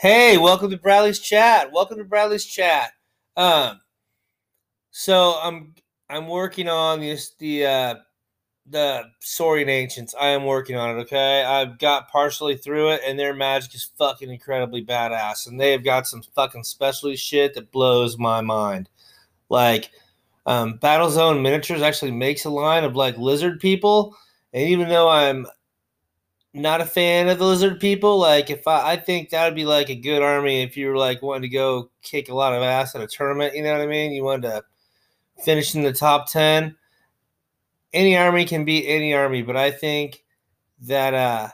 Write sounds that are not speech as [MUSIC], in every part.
Hey, welcome to Bradley's chat. Welcome to Bradley's chat. Um, so I'm I'm working on this the uh the Saurian Ancients. I am working on it. Okay, I've got partially through it, and their magic is fucking incredibly badass, and they have got some fucking specialty shit that blows my mind. Like, um, Battlezone Miniatures actually makes a line of like lizard people, and even though I'm not a fan of the lizard people. Like if I, I think that would be like a good army if you were like wanting to go kick a lot of ass at a tournament. You know what I mean? You wanted to finish in the top ten. Any army can beat any army, but I think that uh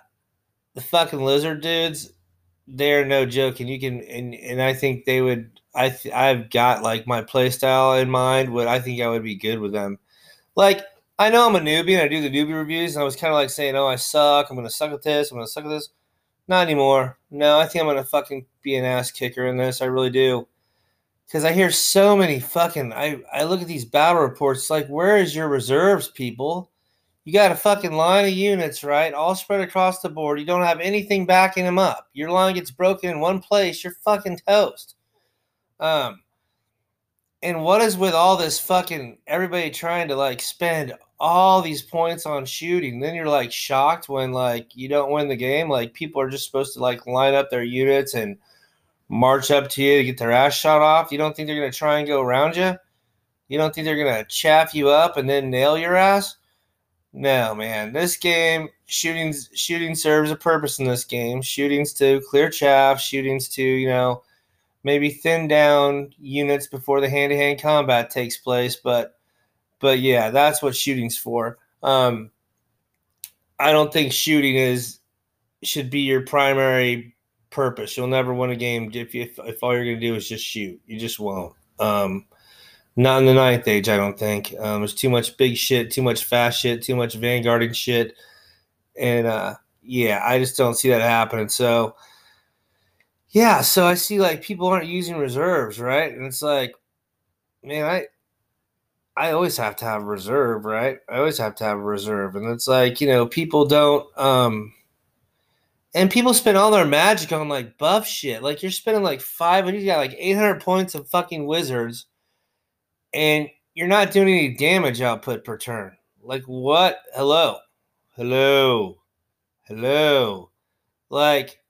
the fucking lizard dudes, they're no joke, and you can and and I think they would. I th- I've got like my play style in mind. What I think I would be good with them, like I know I'm a newbie and I do the newbie reviews, and I was kind of like saying, "Oh, I suck. I'm gonna suck at this. I'm gonna suck at this." Not anymore. No, I think I'm gonna fucking be an ass kicker in this. I really do. Because I hear so many fucking. I I look at these battle reports. Like, where is your reserves, people? You got a fucking line of units, right? All spread across the board. You don't have anything backing them up. Your line gets broken in one place. You're fucking toast. Um, and what is with all this fucking everybody trying to like spend all these points on shooting? Then you're like shocked when like you don't win the game. Like people are just supposed to like line up their units and march up to you to get their ass shot off. You don't think they're going to try and go around you? You don't think they're going to chaff you up and then nail your ass? No man. This game shooting shooting serves a purpose in this game. Shootings to clear chaff shootings to you know maybe thin down units before the hand to hand combat takes place. But but yeah, that's what shooting's for. Um, I don't think shooting is should be your primary purpose. You'll never win a game if if, if all you're going to do is just shoot. You just won't. Um, not in the ninth age, I don't think. Um, there's too much big shit, too much fast shit, too much vanguarding shit, and uh, yeah, I just don't see that happening. So yeah, so I see like people aren't using reserves, right? And it's like, man, I I always have to have a reserve, right? I always have to have a reserve. And it's like, you know, people don't um and people spend all their magic on like buff shit. Like you're spending like five you got like 800 points of fucking wizards and you're not doing any damage output per turn. Like what? Hello. Hello. Hello. Like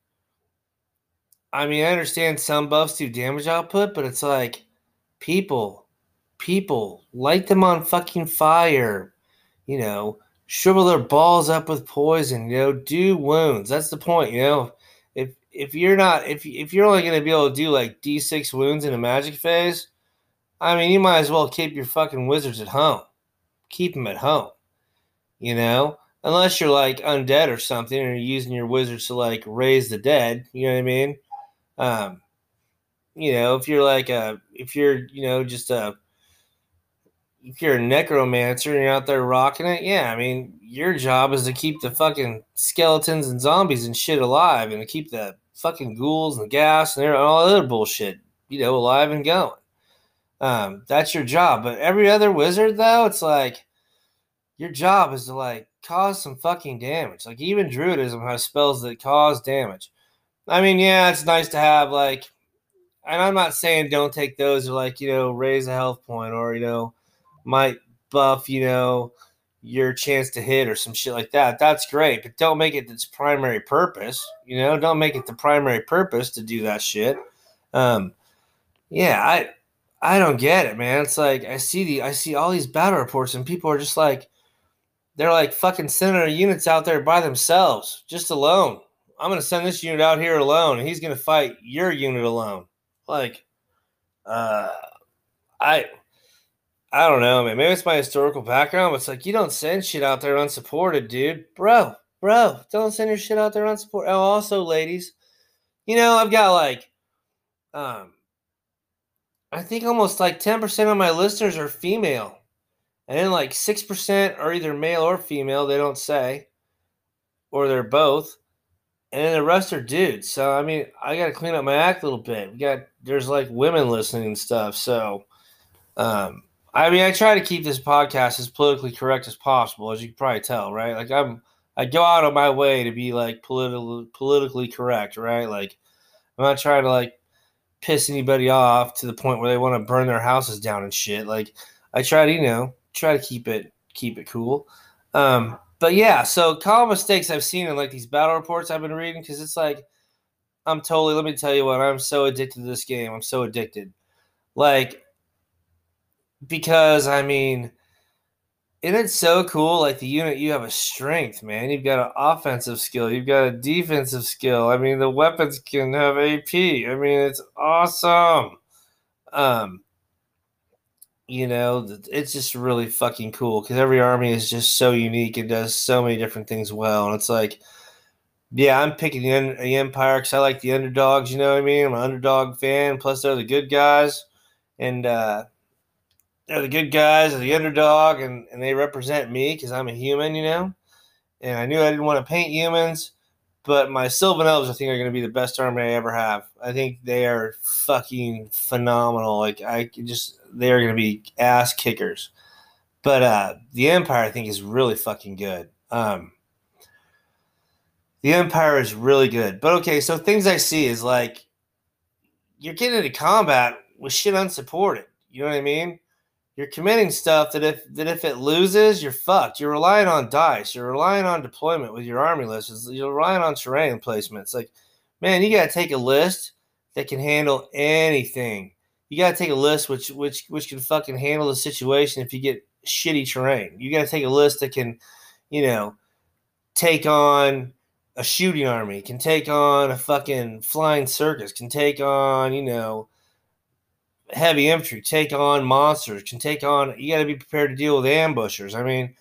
I mean, I understand some buffs do damage output, but it's like people, people light them on fucking fire. You know, shrivel their balls up with poison. You know, do wounds. That's the point. You know, if if you're not if if you're only to be able to do like d6 wounds in a magic phase, I mean, you might as well keep your fucking wizards at home. Keep them at home. You know, unless you're like undead or something, and you're using your wizards to like raise the dead. You know what I mean? Um, you know, if you're like a, if you're, you know, just a, if you're a necromancer and you're out there rocking it, yeah, I mean, your job is to keep the fucking skeletons and zombies and shit alive and to keep the fucking ghouls and the gas and all other bullshit, you know, alive and going. Um, that's your job. But every other wizard, though, it's like your job is to like cause some fucking damage. Like even druidism has spells that cause damage. I mean, yeah, it's nice to have like, and I'm not saying don't take those or like you know raise a health point or you know might buff you know your chance to hit or some shit like that. That's great, but don't make it its primary purpose. You know, don't make it the primary purpose to do that shit. Um, yeah, I I don't get it, man. It's like I see the I see all these battle reports and people are just like they're like fucking sending their units out there by themselves, just alone. I'm going to send this unit out here alone, and he's going to fight your unit alone. Like, uh, I, I don't know, man. Maybe it's my historical background, but it's like you don't send shit out there unsupported, dude, bro, bro. Don't send your shit out there unsupported. Oh, also, ladies, you know I've got like, um, I think almost like ten percent of my listeners are female, and then like six percent are either male or female. They don't say, or they're both and the rest are dudes. So I mean, I got to clean up my act a little bit. We got there's like women listening and stuff. So, um, I mean, I try to keep this podcast as politically correct as possible, as you can probably tell, right? Like I'm, I go out of my way to be like political, politically correct, right? Like, I'm not trying to like piss anybody off to the point where they want to burn their houses down and shit. Like I try to, you know, try to keep it keep it cool. Um, but yeah, so common mistakes I've seen in like these battle reports I've been reading because it's like I'm totally. Let me tell you what. I'm so addicted to this game. I'm so addicted. Like because I mean it's so cool. Like the unit, you have a strength, man. You've got an offensive skill. You've got a defensive skill. I mean, the weapons can have AP. I mean, it's awesome. Um, you know, it's just really fucking cool because every army is just so unique and does so many different things well. And it's like, yeah, I'm picking the, the Empire because I like the underdogs. You know what I mean? I'm an underdog fan. Plus, they're the good guys, and uh, they're the good guys, they're the underdog, and, and they represent me because I'm a human, you know. And I knew I didn't want to paint humans, but my Sylvan Elves, I think, are going to be the best army I ever have. I think they are fucking phenomenal. Like I just, they are going to be ass kickers. But uh, the Empire, I think, is really fucking good. Um, the Empire is really good. But okay, so things I see is like you're getting into combat with shit unsupported. You know what I mean? you're committing stuff that if that if it loses, you're fucked. You're relying on dice. You're relying on deployment with your army lists. You're relying on terrain placements. Like, man, you got to take a list that can handle anything. You got to take a list which which which can fucking handle the situation if you get shitty terrain. You got to take a list that can, you know, take on a shooting army, can take on a fucking flying circus, can take on, you know, heavy infantry take on monsters, can take on, you got to be prepared to deal with ambushers. I mean,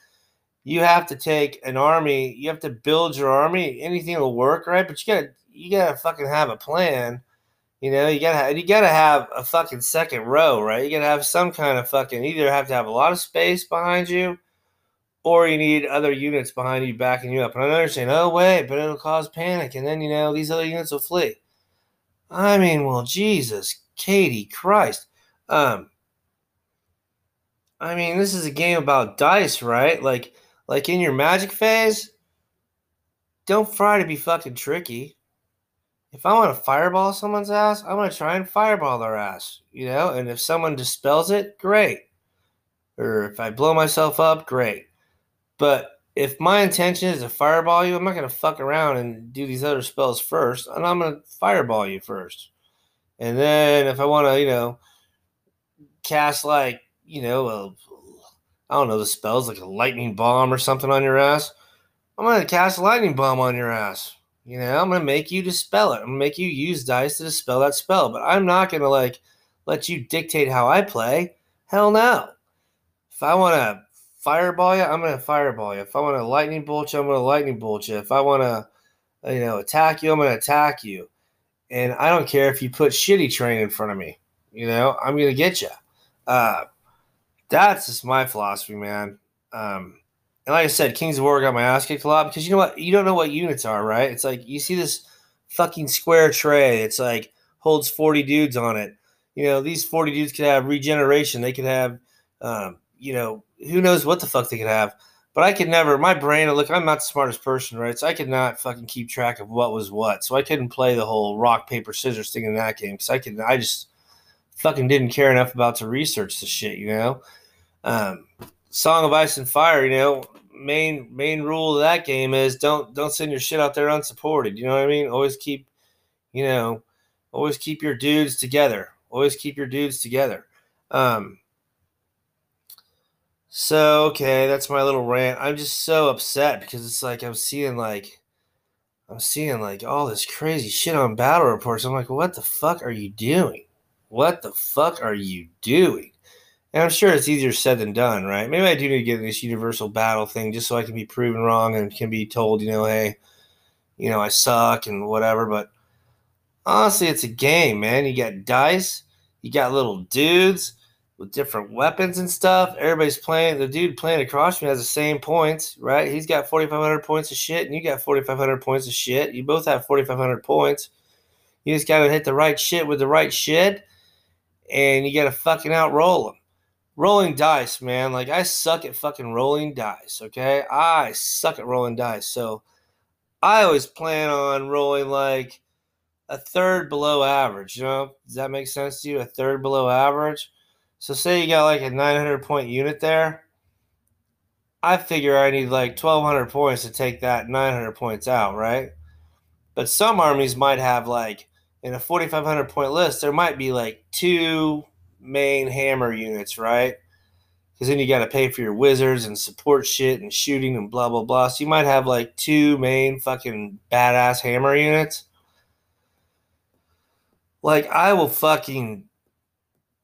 you have to take an army, you have to build your army. Anything will work, right? But you got to, you got to fucking have a plan. You know, you gotta you gotta have a fucking second row, right? You gotta have some kind of fucking either have to have a lot of space behind you, or you need other units behind you backing you up. And I know you're saying, "Oh wait," but it'll cause panic, and then you know these other units will flee. I mean, well, Jesus Katie Christ. Um, I mean, this is a game about dice, right? Like, like in your magic phase, don't try to be fucking tricky. If I want to fireball someone's ass, I'm gonna try and fireball their ass, you know. And if someone dispels it, great. Or if I blow myself up, great. But if my intention is to fireball you, I'm not gonna fuck around and do these other spells first, and I'm gonna fireball you first. And then if I want to, you know, cast like, you know, a, I don't know, the spells like a lightning bomb or something on your ass, I'm going to cast a lightning bomb on your ass. You know, I'm to make you dispel it. I'm to make you use dice to dispel that spell. But I'm not to like let you dictate how I play. Hell no. If I want to fireball you, I'm to fireball you. If I want to lightning bolt you, I'm to lightning bolt you. If I want to, you know, attack you, I'm to attack you. And I don't care if you put shitty train in front of me. You know, I'm gonna get you. Uh, that's just my philosophy, man. Um, and like I said, Kings of War got my ass kicked a lot because you know what? You don't know what units are, right? It's like you see this fucking square tray. It's like holds 40 dudes on it. You know, these 40 dudes could have regeneration. They could have, um, you know, who knows what the fuck they could have. But I could never, my brain, look, I'm not the smartest person, right? So I could not fucking keep track of what was what. So I couldn't play the whole rock, paper, scissors thing in that game. Because I could, I just fucking didn't care enough about to research the shit, you know? Um, Song of Ice and Fire, you know, main main rule of that game is don't don't send your shit out there unsupported. You know what I mean? Always keep, you know, always keep your dudes together. Always keep your dudes together. Um, so okay, that's my little rant. I'm just so upset because it's like I'm seeing like I'm seeing like all this crazy shit on battle reports. I'm like, what the fuck are you doing? What the fuck are you doing? And I'm sure it's easier said than done, right? Maybe I do need to get this universal battle thing just so I can be proven wrong and can be told, you know, hey, you know, I suck and whatever. But honestly, it's a game, man. You got dice, you got little dudes with different weapons and stuff. Everybody's playing. The dude playing across me has the same points, right? He's got 4,500 points of shit, and you got 4,500 points of shit. You both have 4,500 points. You just got to hit the right shit with the right shit, and you got to fucking outroll them. Rolling dice, man. Like, I suck at fucking rolling dice, okay? I suck at rolling dice. So, I always plan on rolling like a third below average. You know, does that make sense to you? A third below average. So say you got like a 900 point unit there. I figure I need like 1200 points to take that 900 points out, right? But some armies might have like in a 4500 point list, there might be like two main hammer units, right? Because then you got to pay for your wizards and support shit and shooting and blah blah blah. So you might have like two main fucking badass hammer units. Like I will fucking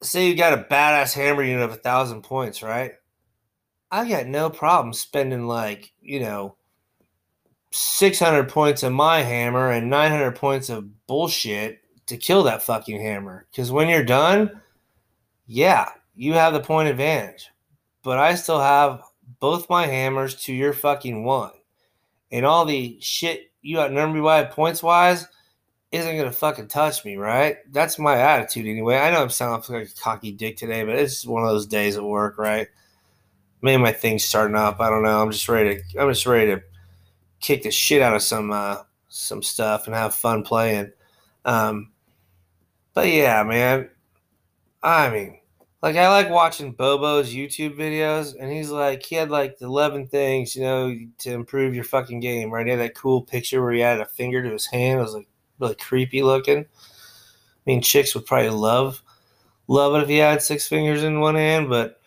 say you got a badass hammer unit of a thousand points, right? I got no problem spending like you know 600 points of my hammer and 900 points of bullshit to kill that fucking hammer. Because when you're done, yeah, you have the point advantage. But I still have both my hammers to your fucking one. And all the shit you outnumber me by points wise isn't gonna fucking touch me, right? That's my attitude anyway. I know I'm sounding like a cocky dick today, but it's one of those days at work, right? Maybe my thing's starting up. I don't know. I'm just ready to I'm just ready to kick the shit out of some uh, some stuff and have fun playing. Um, but yeah, man. I mean, like I like watching Bobo's YouTube videos, and he's like, he had like eleven things, you know, to improve your fucking game. Right? He had that cool picture where he had a finger to his hand. It was like really creepy looking. I mean, chicks would probably love love it if he had six fingers in one hand, but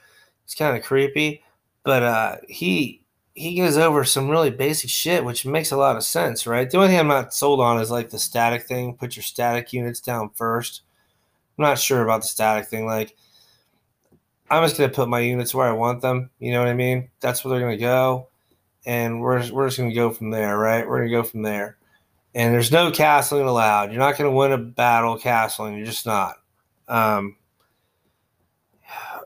it's kind of creepy. But uh, he he goes over some really basic shit, which makes a lot of sense, right? The only thing I'm not sold on is like the static thing. Put your static units down first. I'm not sure about the static thing. Like, I'm just gonna put my units where I want them. You know what I mean? That's where they're gonna go, and we're we're just gonna go from there, right? We're gonna go from there. And there's no castling allowed. You're not gonna win a battle castling. You're just not. Um,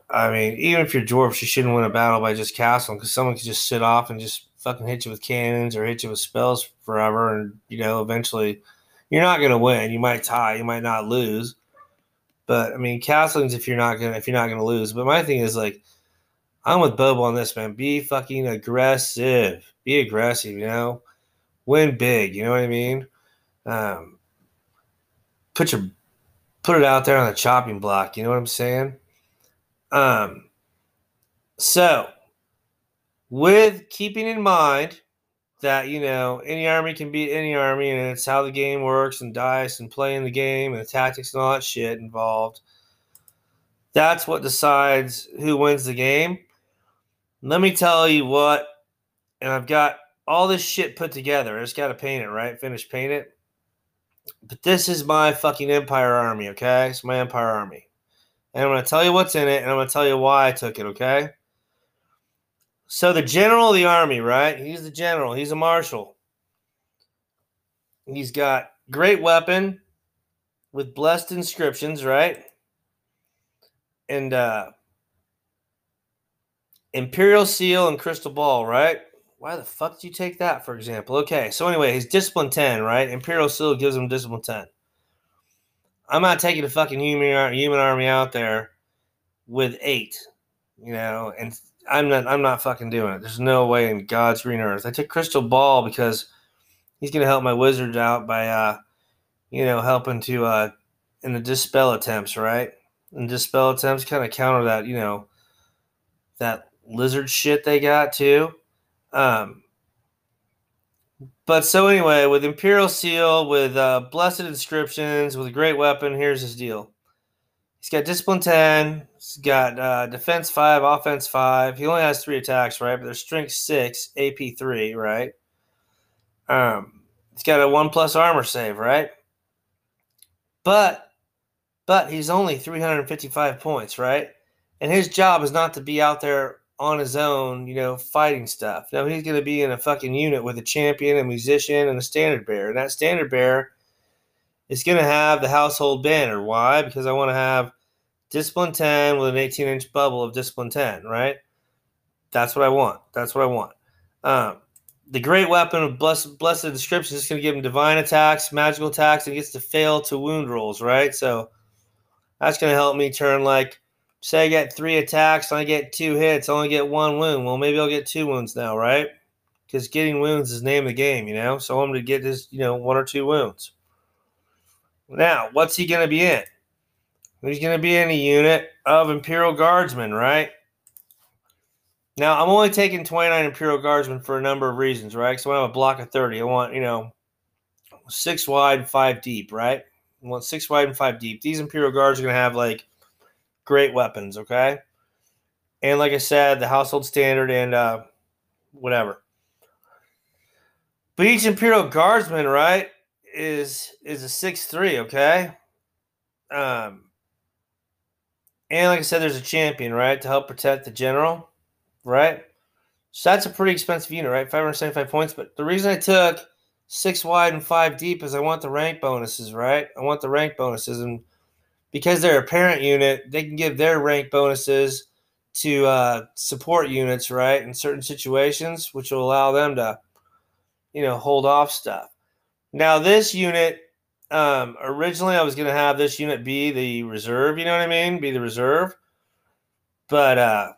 I mean, even if you're dwarfs, you shouldn't win a battle by just castling because someone could just sit off and just fucking hit you with cannons or hit you with spells forever, and you know, eventually, you're not gonna win. You might tie, you might not lose, but I mean, castling's if you're not gonna if you're not gonna lose. But my thing is like, I'm with Bobo on this, man. Be fucking aggressive. Be aggressive. You know, win big. You know what I mean? Um, put your put it out there on the chopping block. You know what I'm saying? Um, so, with keeping in mind that you know any army can beat any army, and it's how the game works, and dice, and playing the game, and the tactics and all that shit involved. That's what decides who wins the game. Let me tell you what, and I've got all this shit put together. I just got to paint it, right? Finish paint it. But this is my fucking Empire army, okay? It's my Empire army and I'm to tell you what's in it, and I'm to tell you why I took it, okay? So, the general of the army, right? He's the general, he's a marshal. He's got great weapon with blessed inscriptions, right? And uh, Imperial Seal and Crystal Ball, right? Why the fuck did you take that, for example? Okay, so anyway, he's Discipline 10, right? Imperial Seal gives him Discipline 10. I'm not taking a fucking human human army out there with eight, you know, and I'm not I'm not fucking doing it. There's no way in God's green earth. I took Crystal Ball because he's gonna help my wizards out by uh you know helping to uh in the dispel attempts, right? And dispel attempts kind of counter that, you know, that lizard shit they got too. Um but so anyway, with Imperial Seal, with uh, blessed inscriptions, with a great weapon, here's his deal. He's got discipline ten. He's got uh, defense five, offense five. He only has three attacks, right? But there's strength six, AP three, right? Um, he's got a one plus armor save, right? But, but he's only 355 points, right? And his job is not to be out there on his own, you know, fighting stuff. No, he's going to be in a fucking unit with a champion, a musician, and a standard bearer. And that standard bearer is going to have the household banner. Why? Because I want to have discipline 10 with an 18 inch bubble of discipline 10, right? That's what I want. That's what I want. Um, the great weapon of blessed, blessed inscription is going to give him divine attacks, magical attacks, and gets to fail to wound rolls, right? So that's going to help me turn like say I get three attacks I get two hits, I only get one wound. Well, maybe I'll get two wounds now, right? Because getting wounds is name of the game, you know. So I'm going to get this, you know, one or two wounds. Now, what's he going to be in? He's going to be in a unit of Imperial Guardsmen, right? Now, I'm only taking 29 Imperial Guardsmen for a number of reasons, right? So I have a block of 30. I want, you know, six wide, and five deep, right? I want six wide and five deep. These Imperial Guards are going to have, like, great weapons, okay? And like I said, the household standard and uh, whatever. But each Imperial Guardsman, right, is is a six three, okay? Um, and like I said, there's a champion, right, to help protect the general, right? So that's a pretty expensive unit, right? 575 points. But the reason I took six wide and five deep is I want the rank bonuses, right? I want the rank bonuses. And because they're a parent unit, they can give their rank bonuses to uh, support units, right, in certain situations, which will allow them to, you know, hold off stuff. Now, this unit, um, originally I was going to have this unit be the reserve, you know what I mean? Be the reserve. But, uh,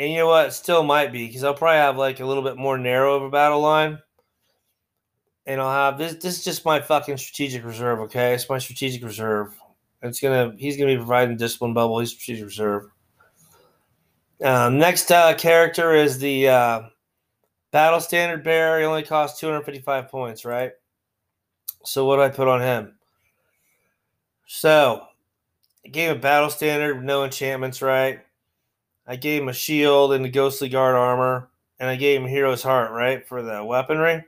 and you know what? Still might be because I'll probably have like a little bit more narrow of a battle line. And I'll have this. This is just my fucking strategic reserve, okay? It's my strategic reserve. It's gonna. He's gonna be providing discipline bubble. He's strategic reserve. Um, next uh, character is the uh, battle standard bear. He only costs 255 points, right? So what do I put on him? So I gave him battle standard, no enchantments, right? I gave him a shield and the ghostly guard armor, and I gave him hero's heart, right, for the weaponry.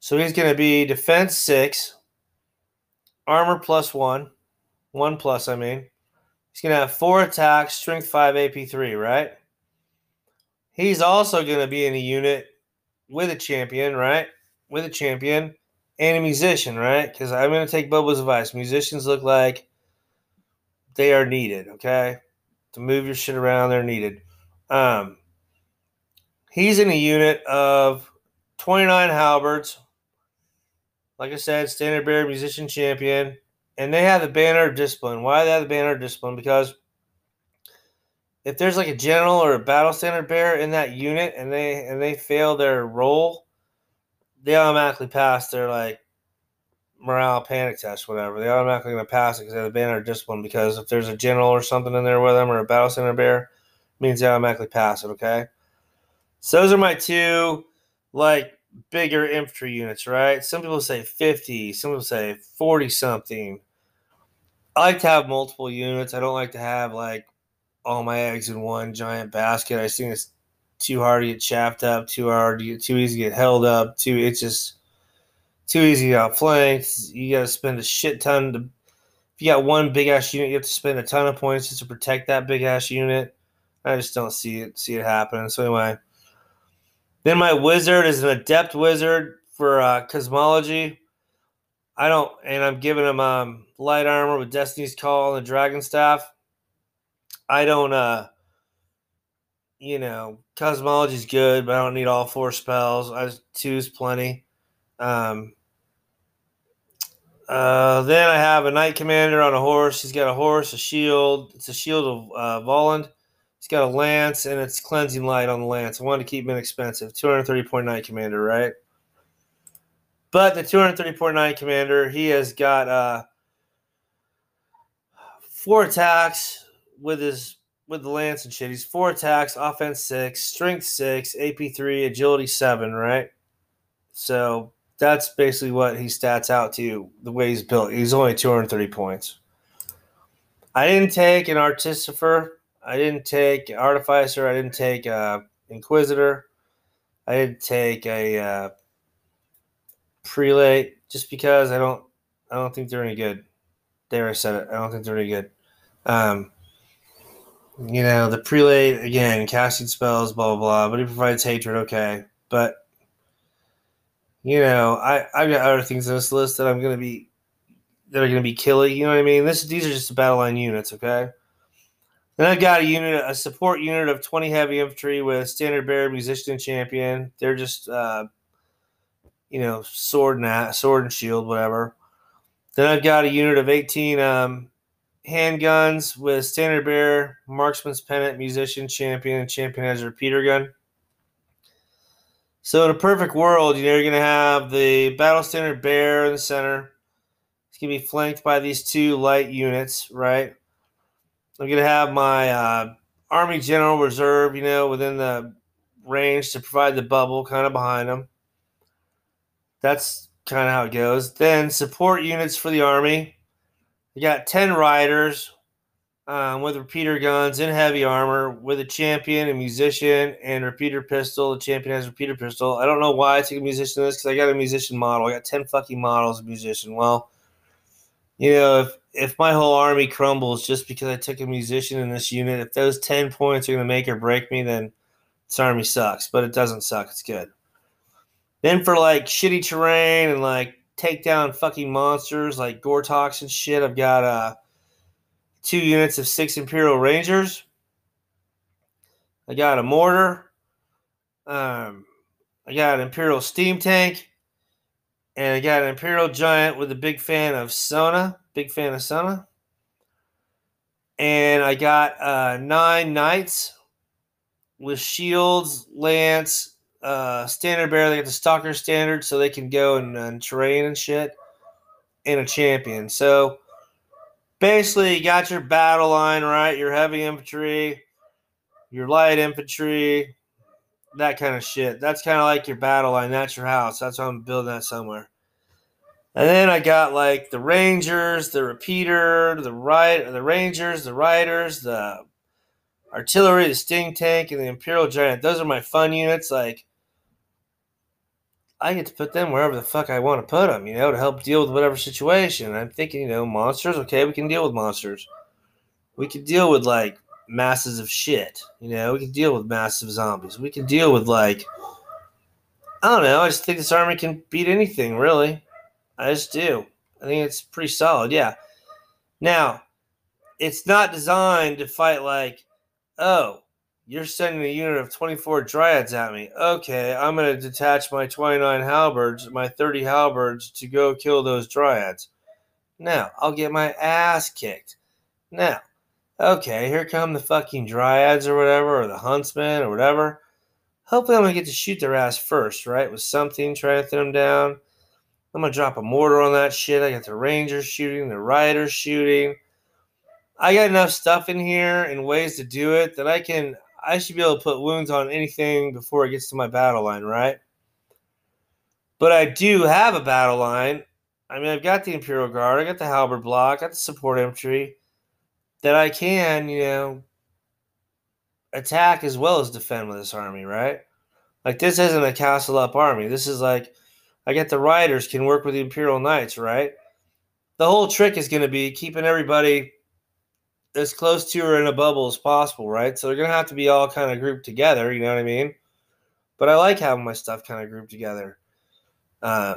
So he's going to be defense six, armor plus one, one plus, I mean. He's going to have four attacks, strength 5, AP 3, right? He's also going to be in a unit with a champion, right? With a champion and a musician, right? Because I'm going to take Bubba's advice. Musicians look like they are needed, okay? To move your shit around, they're needed. Um, he's in a unit of 29 halberds. Like I said, standard bearer, musician, champion and they have the banner of discipline. Why they have the banner of discipline? Because if there's like a general or a battle standard bearer in that unit and they and they fail their roll, they automatically pass their like morale panic test, whatever. They automatically gonna pass it because they have the banner discipline. Because if there's a general or something in there with them or a battle standard bearer, means they automatically pass it. Okay. So those are my two like bigger infantry units, right? Some people say 50, some people say 40 something. I like to have multiple units. I don't like to have like all my eggs in one giant basket. I think it's too hard to get chapped up, too hard to get too easy to get held up, too it's just too easy to outflank. You gotta spend a shit ton to if you got one big ass unit, you have to spend a ton of points just to protect that big ass unit. I just don't see it see it happening. So anyway. Then my wizard is an adept wizard for uh, cosmology. I don't, and I'm giving him um, light armor with Destiny's Call and the Dragon Staff. I don't, uh, you know, cosmology's good, but I don't need all four spells. I two's plenty. Um, uh, then I have a knight commander on a horse. He's got a horse, a shield. It's a shield of uh, Voland. He's got a lance and it's cleansing light on the lance. I wanted to keep him inexpensive. 230 point knight commander, right? But the 230.9 commander, he has got uh, four attacks with his with the lance and shit. He's four attacks, offense six, strength six, AP three, agility seven, right? So that's basically what he stats out to the way he's built. He's only 230 points. I didn't take an artificer. I didn't take artificer. I didn't take uh, inquisitor. I didn't take a uh, prelate just because I don't I don't think they're any good. There I said it. I don't think they're any good. Um, you know, the prelate again, casting spells, blah blah blah, but he provides hatred, okay. But you know, I I've got other things on this list that I'm gonna be that are gonna be killing. You know what I mean? This these are just the battle line units, okay. Then I've got a unit, a support unit of 20 heavy infantry with standard bearer, musician, and champion. They're just uh, you know, sword and sword and shield, whatever. Then I've got a unit of 18 um, handguns with standard bearer, marksman's pennant, musician, champion, and champion has a repeater gun. So in a perfect world, you know, you're gonna have the battle standard bear in the center. It's gonna be flanked by these two light units, right? I'm gonna have my uh, Army General Reserve, you know, within the range to provide the bubble, kind of behind them. That's kind of how it goes. Then support units for the Army. You got ten riders um, with repeater guns in heavy armor, with a champion, a musician, and repeater pistol. The champion has a repeater pistol. I don't know why I took a musician this because I got a musician model. I got ten fucking models of musician. Well, you know, if if my whole army crumbles just because I took a musician in this unit, if those ten points are going to make or break me, then this army sucks. But it doesn't suck. It's good. Then for like shitty terrain and like take down fucking monsters like Gortach and shit, I've got uh two units of six Imperial Rangers. I got a mortar. Um, I got an Imperial steam tank. And I got an Imperial Giant with a big fan of Sona. Big fan of Sona. And I got uh, nine knights with shields, lance, uh, standard bearer. They got the stalker standard so they can go and, and terrain and shit. And a champion. So basically, you got your battle line, right? Your heavy infantry, your light infantry, that kind of shit. That's kind of like your battle line. That's your house. That's why I'm building that somewhere. And then I got like the Rangers, the repeater, the right, the Rangers, the Riders, the artillery, the steam tank, and the Imperial Giant. Those are my fun units. Like I get to put them wherever the fuck I want to put them, you know, to help deal with whatever situation. I'm thinking, you know, monsters. Okay, we can deal with monsters. We can deal with like masses of shit. You know, we can deal with massive zombies. We can deal with like I don't know. I just think this army can beat anything, really. I just do. I think it's pretty solid. Yeah. Now, it's not designed to fight like, oh, you're sending a unit of 24 dryads at me. Okay, I'm going to detach my 29 halberds, my 30 halberds to go kill those dryads. Now, I'll get my ass kicked. Now, okay, here come the fucking dryads or whatever, or the huntsmen or whatever. Hopefully, I'm going to get to shoot their ass first, right? With something, trying to thin them down. I'm going to drop a mortar on that shit. I got the rangers shooting, the riders shooting. I got enough stuff in here and ways to do it that I can I should be able to put wounds on anything before it gets to my battle line, right? But I do have a battle line. I mean, I've got the Imperial Guard, I got the Halberd block, I got the support infantry that I can, you know, attack as well as defend with this army, right? Like this isn't a castle up army. This is like I get the riders can work with the Imperial Knights, right? The whole trick is going to be keeping everybody as close to or in a bubble as possible, right? So they're gonna have to be all kind of grouped together. You know what I mean? But I like having my stuff kind of grouped together. Uh,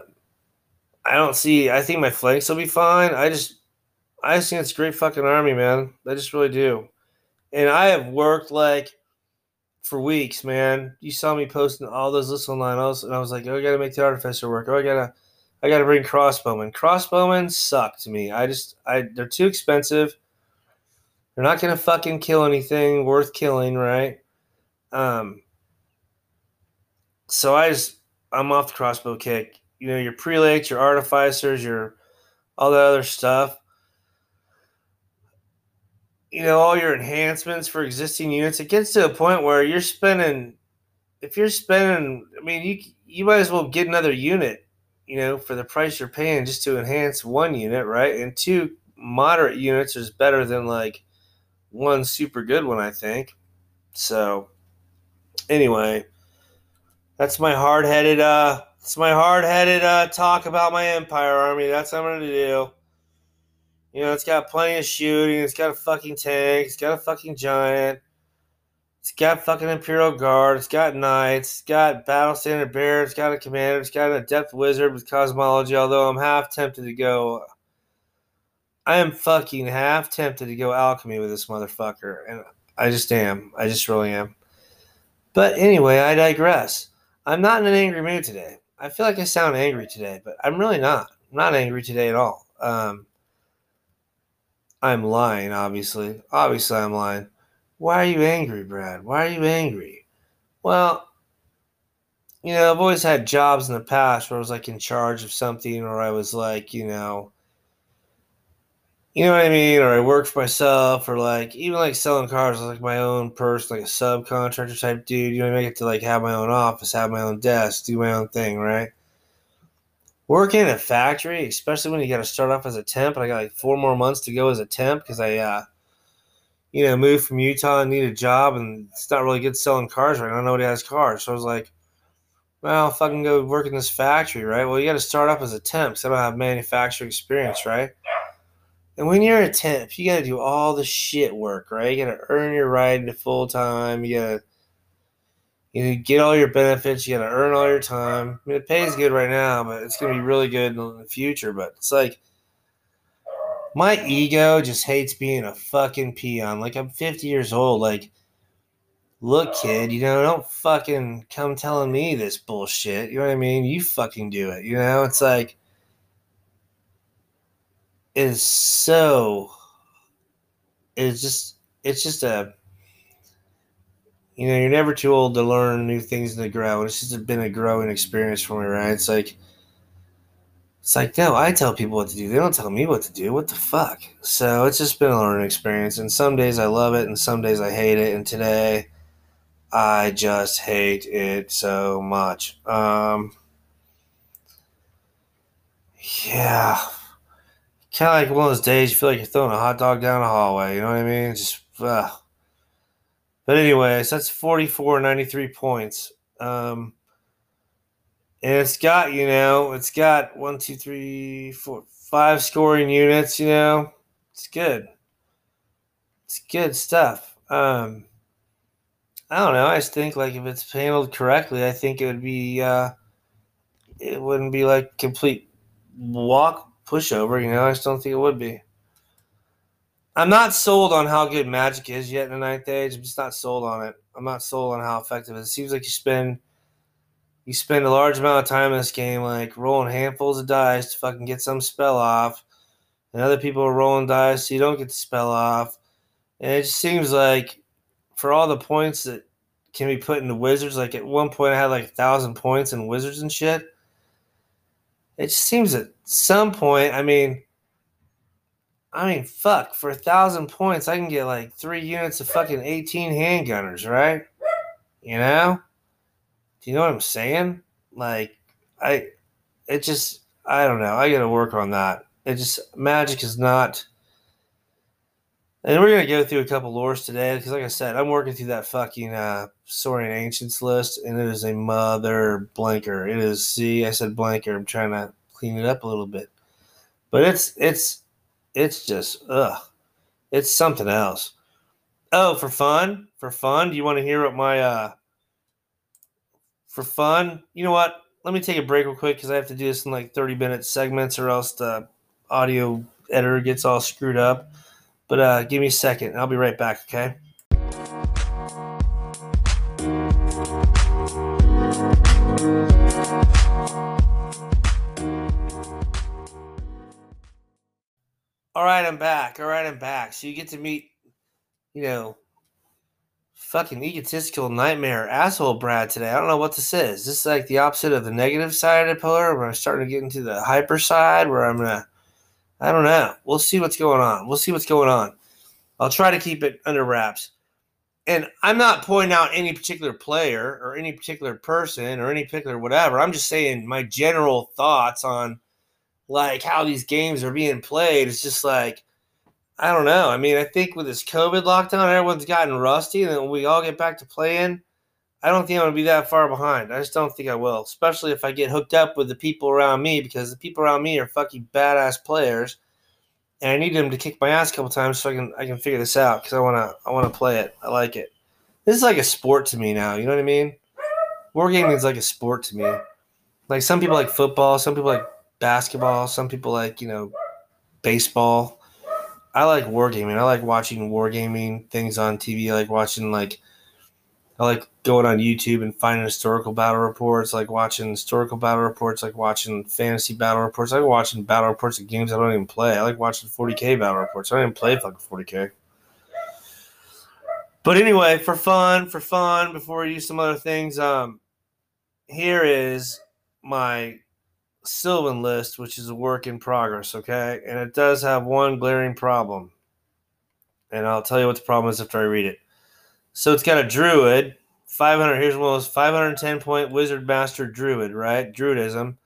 I don't see. I think my flanks will be fine. I just, I just think it's great fucking army, man. I just really do. And I have worked like for weeks, man. You saw me posting all those lists online, and I was like, oh, I gotta make the artificer work. Oh, I gotta, I gotta bring crossbowmen. Crossbowmen suck to me. I just, I they're too expensive they're not going to fucking kill anything worth killing, right? Um, so I just, I'm off the crossbow kick. You know, your prelates, your artificers, your all that other stuff. You know, all your enhancements for existing units. It gets to a point where you're spending, if you're spending, I mean, you you might as well get another unit. You know, for the price you're paying just to enhance one unit, right? And two moderate units is better than like one super good one, I think. So, anyway, that's my hard headed. Uh, it's my hard headed uh, talk about my Empire Army. That's what I'm gonna do. You know, it's got plenty of shooting. It's got a fucking tank. It's got a fucking giant. It's got fucking Imperial Guard. It's got knights. It's got battle standard bearer. It's got a commander. It's got an adept wizard with cosmology. Although I'm half tempted to go I am fucking half tempted to go alchemy with this motherfucker, and I just am. I just really am. But anyway, I digress. I'm not in an angry mood today. I feel like I sound angry today, but I'm really not. I'm not angry today at all. Um, I'm lying, obviously. Obviously, I'm lying. Why are you angry, Brad? Why are you angry? Well, you know, I've always had jobs in the past where I was like in charge of something, or I was like, you know, you know what I mean? Or I work for myself, or like even like selling cars, like my own person, like a subcontractor type dude. You know, I get to like have my own office, have my own desk, do my own thing, right? Working in a factory, especially when you got to start off as a temp, and I got like four more months to go as a temp because I, uh, you know, moved from Utah and need a job, and it's not really good selling cars right now. Nobody has cars, so I was like, well, fucking go work in this factory, right? Well, you got to start off as a temp because I don't have manufacturing experience, right? And when you're a temp, you got to do all the shit work, right? You got to earn your right into full time. You got to you know, get all your benefits. You got to earn all your time. I mean, it pays good right now, but it's to be really good in the future. But it's like my ego just hates being a fucking peon. Like I'm 50 years old. Like, look, kid, you know, don't fucking come telling me this bullshit. You know what I mean? You fucking do it. You know, it's like is so it's just it's just a you know you're never too old to learn new things and to grow. It's just been a growing experience for me right? It's like it's like no i tell people what to do. They don't tell me what to do. What the fuck? So it's just been a learning experience. And some days i love it and some days i hate it. And today i just hate it so much. Um yeah kind of like one of those days you feel like you're throwing a hot dog down a hallway. You know what I mean? Just, uh. but anyways, that's 44, 93 points. Um, and it's got, you know, it's got one, two, three, four, five scoring units, you know, it's good. It's good stuff. Um, I don't know. I just think like if it's handled correctly, I think it would be, uh, it wouldn't be like complete walk pushover. You know, I just don't think it would be. I'm not sold on how good Magic is yet in the ninth age. I'm just not sold on it. I'm not sold on how effective it, it seems like you spend you spend a large amount of time in this game like rolling handfuls of dice to fucking get some spell off, and other people are rolling dice so you don't get the spell off. And it just seems like for all the points that can be put into wizards, like at one point I had like a thousand points in wizards and shit it seems at some point, I mean, I mean, fuck, for a thousand points, I can get like three units of fucking 18 handgunners, right? You know? Do you know what I'm saying? Like, I, it just, I don't know. I got to work on that. It just, magic is not. And we're going to go through a couple lores today because, like I said, I'm working through that fucking uh, Saurian Ancients list, and it is a mother blanker. It is, see, I said blanker. I'm trying to clean it up a little bit. But it's, it's, it's just, ugh. It's something else. Oh, for fun? For fun? Do you want to hear what my, uh, for fun? You know what? Let me take a break real quick because I have to do this in like 30 minute segments or else the audio editor gets all screwed up. But uh, give me a second. I'll be right back, okay? All right, I'm back. All right, I'm back. So you get to meet, you know, fucking egotistical nightmare asshole Brad today. I don't know what this is. This is like the opposite of the negative side of the pillar where I'm starting to get into the hyper side where I'm gonna I don't know. We'll see what's going on. We'll see what's going on. I'll try to keep it under wraps. And I'm not pointing out any particular player or any particular person or any particular whatever. I'm just saying my general thoughts on like how these games are being played. It's just like I don't know. I mean, I think with this COVID lockdown, everyone's gotten rusty, and when we all get back to playing, I don't think I'm gonna be that far behind. I just don't think I will, especially if I get hooked up with the people around me because the people around me are fucking badass players, and I need them to kick my ass a couple times so I can I can figure this out because I wanna I wanna play it. I like it. This is like a sport to me now. You know what I mean? Wargaming is like a sport to me. Like some people like football, some people like basketball, some people like you know baseball. I like wargaming. I like watching wargaming things on TV. I like watching like I like going on YouTube and finding historical battle reports, like watching historical battle reports, like watching fantasy battle reports. I like watching battle reports of games I don't even play. I like watching 40k battle reports. I don't even play fucking 40k. But anyway, for fun, for fun, before we do some other things, um, here is my Sylvan list, which is a work in progress, okay? And it does have one glaring problem. And I'll tell you what the problem is after I read it. So it's got a druid, 500. Here's one of those 510 point wizard master druid, right? Druidism.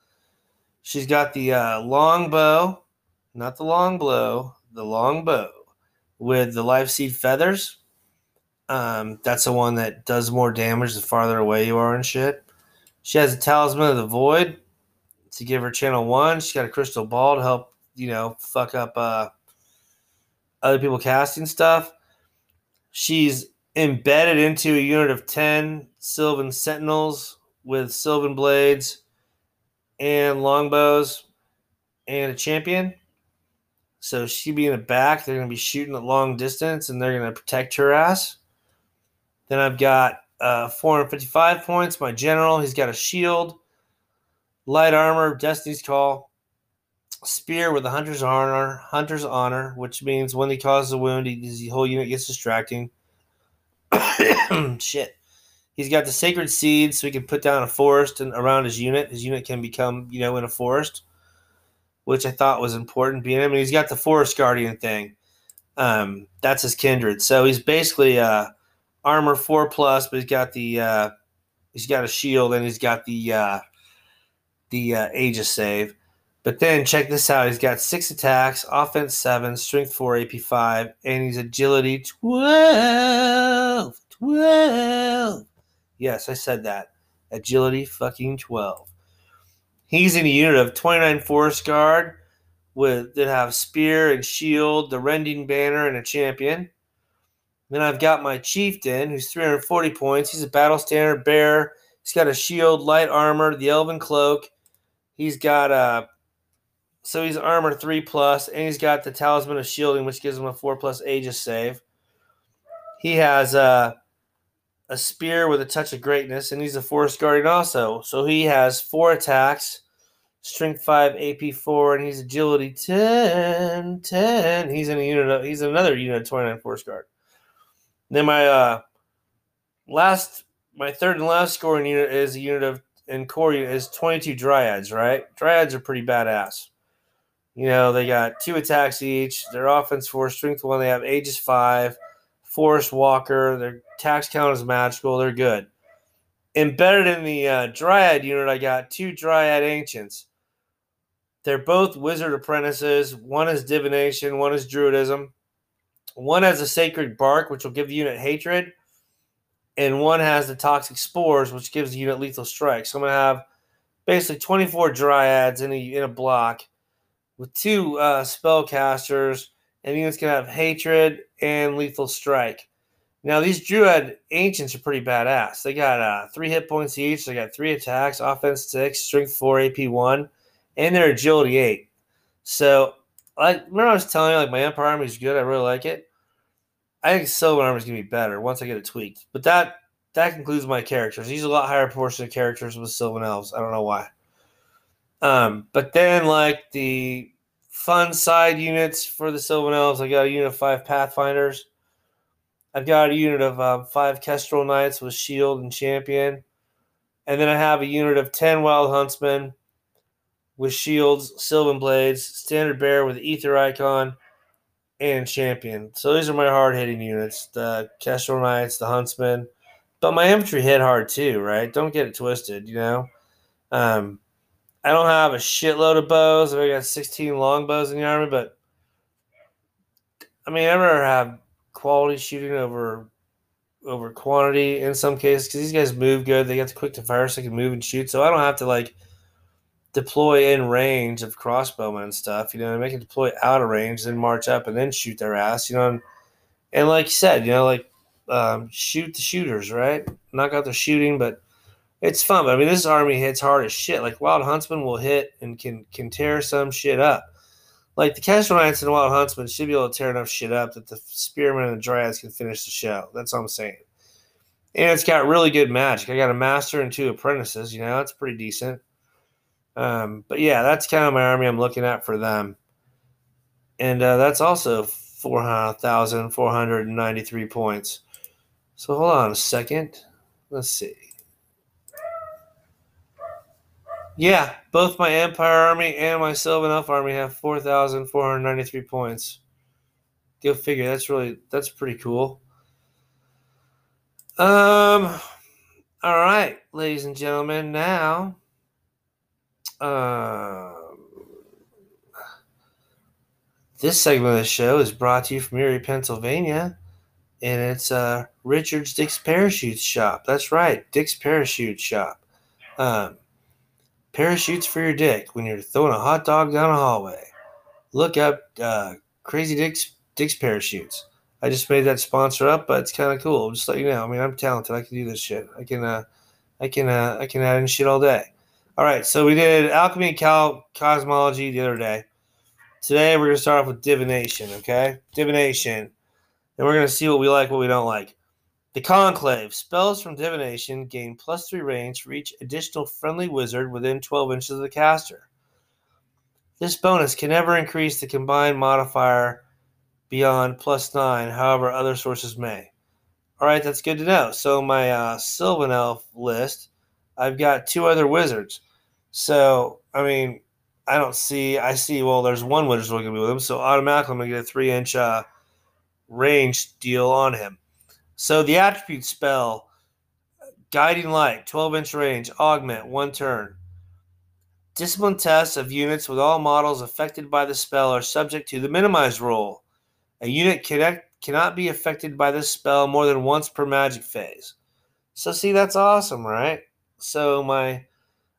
She's got the uh, long bow, not the long blow, the long bow with the life seed feathers. Um, that's the one that does more damage the farther away you are and shit. She has a talisman of the void to give her channel one. She's got a crystal ball to help, you know, fuck up uh, other people casting stuff. She's embedded into a unit of 10 Sylvan Sentinels with Sylvan Blades and Longbows and a champion. So she be in the back. They're going to be shooting at long distance and they're going to protect her ass. Then I've got uh, 455 points. My general, he's got a shield, light armor, Destiny's Call, spear with a hunter's honor, hunter's honor, which means when he causes a wound, he, his whole unit gets distracting. [COUGHS] Shit. He's got the sacred seed, so he can put down a forest and around his unit. His unit can become, you know, in a forest, which I thought was important. Being him, and he's got the forest guardian thing. Um, that's his kindred. So he's basically uh, armor four plus, but he's got the uh, he's got a shield and he's got the uh, the uh, Aegis save. But then check this out. He's got six attacks, offense seven, strength four, AP five, and he's agility 12. 12. Yes, I said that. Agility fucking 12. He's in a unit of 29 Forest Guard with that have spear and shield, the rending banner, and a champion. Then I've got my chieftain, who's 340 points. He's a battle standard bear. He's got a shield, light armor, the elven cloak. He's got a so he's armor three plus, and he's got the talisman of shielding, which gives him a four plus Aegis save. He has a a spear with a touch of greatness, and he's a forest guardian also. So he has four attacks, strength five, AP four, and he's agility 10, 10. He's in a unit. Of, he's another unit of twenty nine forest guard. then my uh, last, my third and last scoring unit is a unit of and core unit is twenty two dryads. Right, dryads are pretty badass. You know, they got two attacks each. Their offense four, strength one. They have Aegis five, forest walker. Their tax count is magical. They're good. Embedded in the uh, dryad unit, I got two dryad ancients. They're both wizard apprentices. One is divination. One is druidism. One has a sacred bark, which will give the unit hatred, and one has the toxic spores, which gives the unit lethal strike. So I'm gonna have basically 24 dryads in a in a block with two uh, spellcasters, and units can have hatred and lethal strike. Now these druid ancients are pretty badass. They got uh, three hit points each. They got three attacks, offense six, strength four, AP one, and their agility eight. So, like, remember I was telling you, like, my Empire army is good. I really like it. I think Sylvan army is gonna be better once I get it tweaked. But that that concludes my characters. Are a lot higher proportion of characters with Sylvan elves. I don't know why. Um, but then like the fun side units for the Sylvan Elves, I got a unit of five Pathfinders. I've got a unit of um, five Kestrel Knights with Shield and Champion. And then I have a unit of 10 Wild Huntsmen with Shields, Sylvan Blades, Standard Bear with Aether Icon, and Champion. So these are my hard hitting units the Kestrel Knights, the Huntsmen. But my infantry hit hard too, right? Don't get it twisted, you know? Um, I don't have a shitload of bows. I got 16 long bows in the army, but I mean, I never have quality shooting over over quantity in some cases because these guys move good. They got the quick to fire, so they can move and shoot. So I don't have to like deploy in range of crossbowmen and stuff. You know, make it deploy out of range, then march up and then shoot their ass. You know, and, and like you said, you know, like um, shoot the shooters, right? Knock out the shooting, but it's fun. But I mean, this army hits hard as shit. Like Wild Huntsman will hit and can can tear some shit up. Like the Knights and Wild Huntsman should be able to tear enough shit up that the Spearmen and the Dryads can finish the show. That's all I'm saying. And it's got really good magic. I got a master and two apprentices. You know, that's pretty decent. Um, but yeah, that's kind of my army I'm looking at for them. And uh, that's also 4,493 points. So hold on a second. Let's see. Yeah, both my Empire Army and my Sylvan Elf Army have 4,493 points. Go figure. That's really, that's pretty cool. Um, all right, ladies and gentlemen, now, uh, this segment of the show is brought to you from Erie, Pennsylvania, and it's uh, Richard's Dick's Parachute Shop. That's right, Dick's Parachute Shop. Um, parachutes for your dick when you're throwing a hot dog down a hallway. Look up uh, Crazy Dick's Dick's Parachutes. I just made that sponsor up, but it's kind of cool. Just let you know. I mean, I'm talented. I can do this shit. I can, uh, I can, uh, I can add in shit all day. All right, so we did alchemy and cal- cosmology the other day. Today we're gonna start off with divination. Okay, divination, and we're gonna see what we like, what we don't like. The conclave spells from divination gain plus three range for each additional friendly wizard within 12 inches of the caster. This bonus can never increase the combined modifier beyond plus nine, however, other sources may. All right, that's good to know. So, my uh, Sylvan Elf list, I've got two other wizards. So, I mean, I don't see, I see, well, there's one wizard going to be with him. So, automatically, I'm going to get a three inch uh, range deal on him. So, the attribute spell, Guiding Light, 12 inch range, augment, one turn. Discipline tests of units with all models affected by the spell are subject to the minimized roll. A unit connect, cannot be affected by this spell more than once per magic phase. So see, that's awesome, right? So my,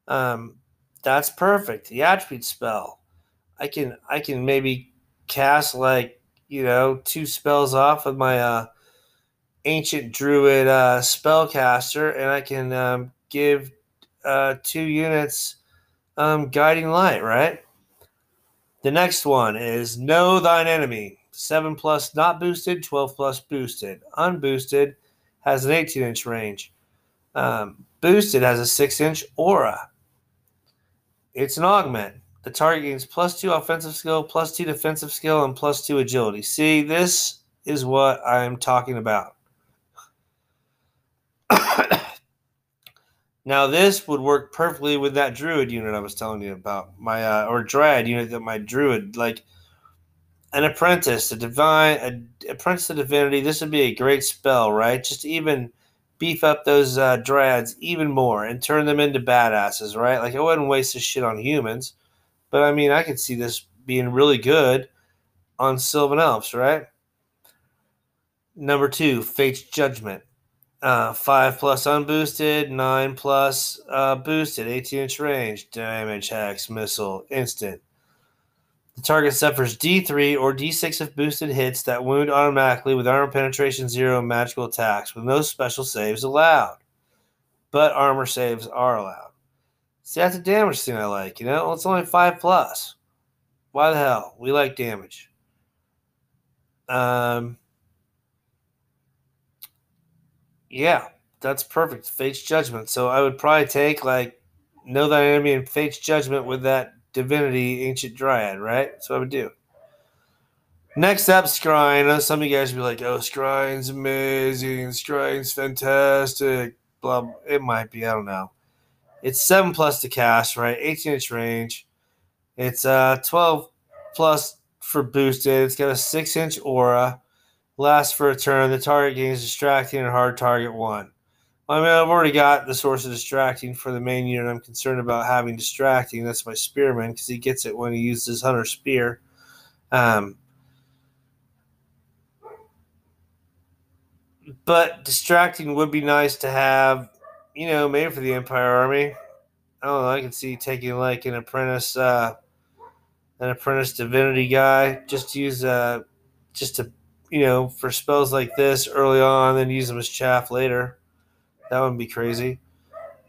um, that's perfect. The attribute spell, I can I can maybe cast like you know two spells off of my uh, ancient druid uh, spellcaster, and I can um, give uh, two units um, guiding light. Right. The next one is know thine enemy. 7 plus not boosted, 12 plus boosted. Unboosted has an 18 inch range. Um, boosted has a 6 inch aura. It's an augment. The target gains plus 2 offensive skill, plus 2 defensive skill, and plus 2 agility. See, this is what I'm talking about. [COUGHS] now, this would work perfectly with that druid unit I was telling you about. My, uh, or dryad unit that my druid, like, an apprentice, a divine, a apprentice to divinity. This would be a great spell, right? Just even beef up those uh, dryads even more and turn them into badasses, right? Like I wouldn't waste this shit on humans, but I mean I could see this being really good on Sylvan Elves, right? Number two, Fate's Judgment. Uh, five plus unboosted, nine plus uh, boosted, 18 inch range, damage, hex, missile, instant. The target suffers D3 or D6 of boosted hits that wound automatically with armor penetration zero and magical attacks, with no special saves allowed. But armor saves are allowed. See, that's a damage thing I like, you know? Well, it's only 5 plus. Why the hell? We like damage. Um, yeah, that's perfect. Fate's Judgment. So I would probably take, like, Know Thy Enemy and Fate's Judgment with that divinity, ancient dryad, right? What I would do. Next up. I know some of you guys will be like, oh, Scrying's amazing. Scrying's fantastic. Blah. It might be. I don't know. It's 7 plus to cast, right? 18 inch range. It's uh 12 plus for boosted. It's got a 6 inch aura. Lasts for a turn. The target gains distracting and hard target 1. I mean, I've already got the source of distracting for the main unit. I'm concerned about having distracting. That's my spearman because he gets it when he uses his hunter spear. Um, but distracting would be nice to have, you know, maybe for the Empire Army. I don't know. I can see taking like an apprentice, uh, an apprentice divinity guy, just to use, uh, just to, you know, for spells like this early on, then use them as chaff later. That would be crazy.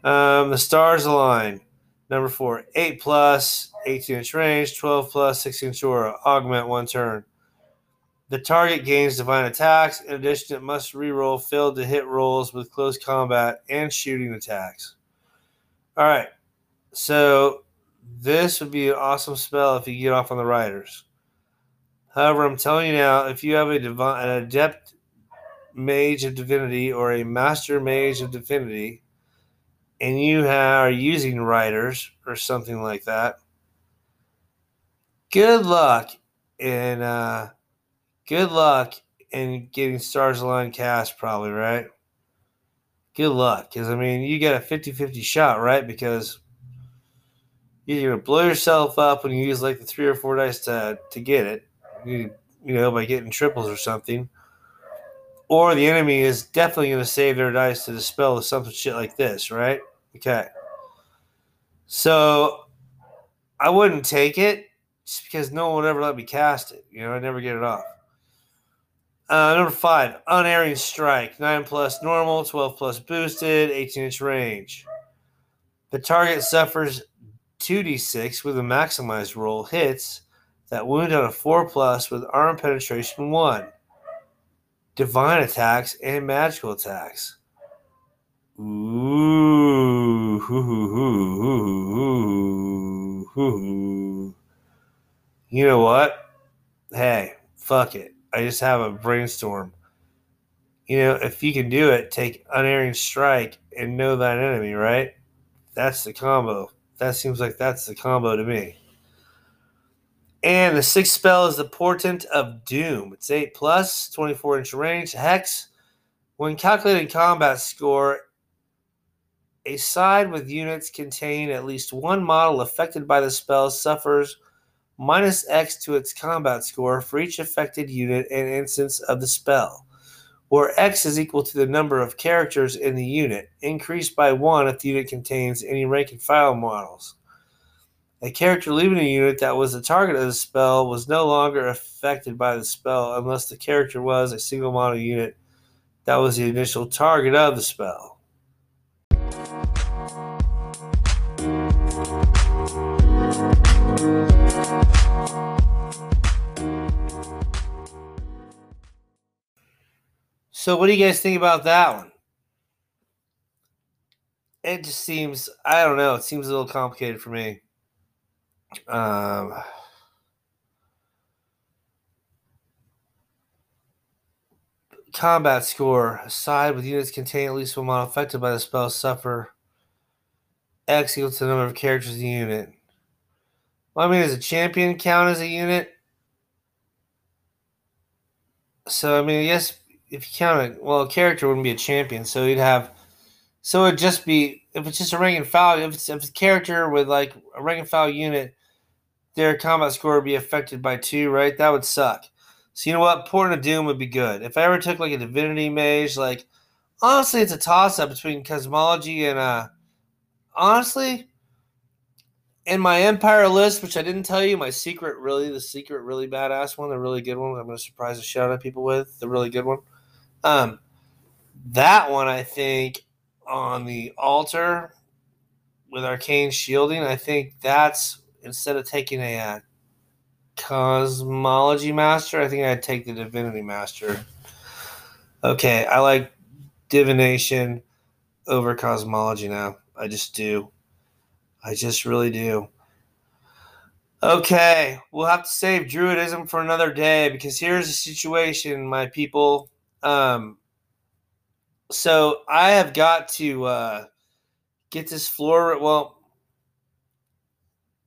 Um, the stars align. Number four, 8 plus, 18 inch range, 12 plus, 16 inch aura. Augment one turn. The target gains divine attacks. In addition, it must reroll failed to hit rolls with close combat and shooting attacks. All right. So this would be an awesome spell if you get off on the riders. However, I'm telling you now, if you have a divine, an adept mage of divinity or a master mage of divinity, and you are using writers or something like that, good luck and uh, good luck in getting stars aligned cast, probably, right? Good luck. Because, I mean, you get a 50 50 shot, right? Because you're to blow yourself up when you use like the three or four dice to, to get it, you, you know, by getting triples or something. Or the enemy is definitely going to save their dice to dispel something shit like this, right? Okay. So I wouldn't take it just because no one would ever let me cast it. You know, I never get it off. Uh, number five, unerring strike. Nine plus normal, 12 plus boosted, 18 inch range. The target suffers 2d6 with a maximized roll, hits that wound on a 4 plus with arm penetration 1, divine attacks, and magical attacks. Ooh, you know what? Hey, fuck it. I just have a brainstorm. You know, if you can do it, take unerring strike and know that enemy, right? That's the combo. That seems like that's the combo to me. And the sixth spell is the Portent of Doom. It's 8 plus, 24 inch range, hex. When calculating combat score, a side with units containing at least one model affected by the spell suffers minus X to its combat score for each affected unit and instance of the spell, where X is equal to the number of characters in the unit, increased by 1 if the unit contains any rank and file models. A character leaving a unit that was the target of the spell was no longer affected by the spell unless the character was a single model unit that was the initial target of the spell. So, what do you guys think about that one? It just seems, I don't know, it seems a little complicated for me. Um, combat score. Aside with units containing at least one model affected by the spell suffer X equal to the number of characters in the unit. Well, I mean, does a champion count as a unit? So, I mean, yes, if you count it, well, a character wouldn't be a champion, so you'd have, so it'd just be if it's just a rank and file. If it's if it's a character with like a rank and file unit, their combat score would be affected by two, right? That would suck. So you know what, Portent of Doom would be good. If I ever took like a Divinity Mage, like honestly, it's a toss up between Cosmology and uh, honestly, in my Empire list, which I didn't tell you, my secret, really, the secret, really badass one, the really good one, I'm to surprise the shit out people with, the really good one. Um, that one, I think, on the altar with arcane shielding, I think that's instead of taking a uh, cosmology master, I think I'd take the divinity master. Okay, I like divination over cosmology now. I just do. I just really do. Okay, we'll have to save druidism for another day because here's the situation, my people. Um, so I have got to uh, get this floor. Well,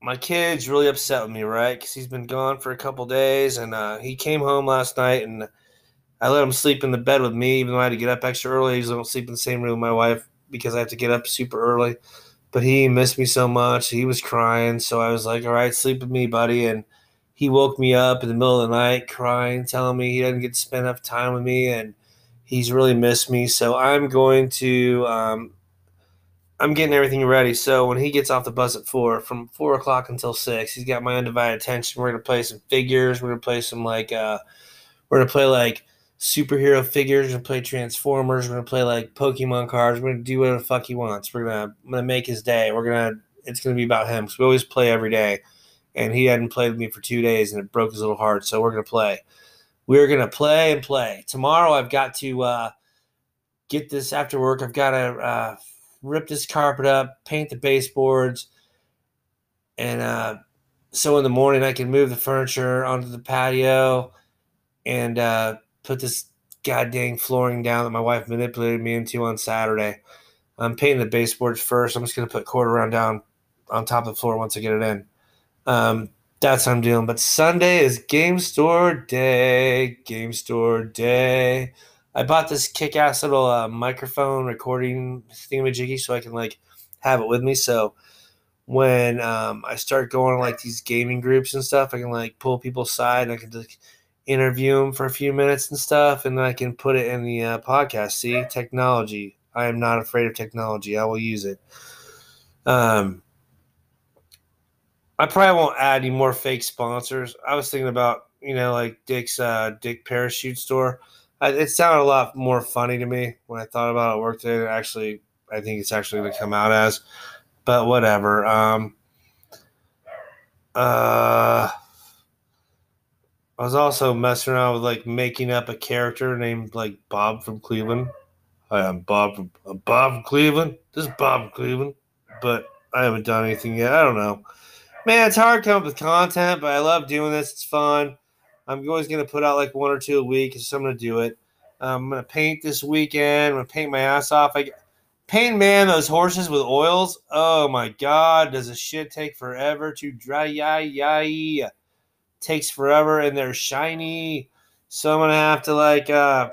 my kid's really upset with me, right? Because he's been gone for a couple days, and uh, he came home last night, and I let him sleep in the bed with me, even though I had to get up extra early. He don't sleep in the same room with my wife because I have to get up super early. But he missed me so much. He was crying, so I was like, "All right, sleep with me, buddy." And he woke me up in the middle of the night, crying, telling me he doesn't get to spend enough time with me, and he's really missed me. So I'm going to, um, I'm getting everything ready. So when he gets off the bus at four, from four o'clock until six, he's got my undivided attention. We're gonna play some figures. We're gonna play some like, uh, we're gonna play like superhero figures. We're gonna play Transformers. We're gonna play like Pokemon cards. We're gonna do whatever the fuck he wants. We're gonna, I'm gonna make his day. We're gonna, it's gonna be about him. So we always play every day, and he hadn't played with me for two days, and it broke his little heart. So we're gonna play we're gonna play and play. Tomorrow, I've got to uh, get this after work. I've got to uh, rip this carpet up, paint the baseboards, and uh, so in the morning I can move the furniture onto the patio and uh, put this goddamn flooring down that my wife manipulated me into on Saturday. I'm painting the baseboards first. I'm just gonna put quarter round down on top of the floor once I get it in. Um, that's what I'm doing. But Sunday is game store day. Game store day. I bought this kick-ass little uh, microphone recording thingamajiggy so I can like have it with me. So when um, I start going to like these gaming groups and stuff, I can like pull people aside and I can just interview them for a few minutes and stuff, and then I can put it in the uh, podcast. See, technology. I am not afraid of technology. I will use it. Um, I probably won't add any more fake sponsors. I was thinking about you know like Dick's uh, Dick Parachute Store. I, it sounded a lot more funny to me when I thought about it. Work today. Actually, I think it's actually going to come out as, but whatever. Um, uh, I was also messing around with like making up a character named like Bob from Cleveland. Hi, I'm Bob from I'm Bob from Cleveland. This is Bob from Cleveland, but I haven't done anything yet. I don't know. Man, it's hard to come up with content, but I love doing this. It's fun. I'm always going to put out like one or two a week, so I'm going to do it. Um, I'm going to paint this weekend. I'm going to paint my ass off. I paint, man, those horses with oils. Oh my God, does a shit take forever to dry? Yeah, yeah, takes forever, and they're shiny. So I'm gonna have to like. uh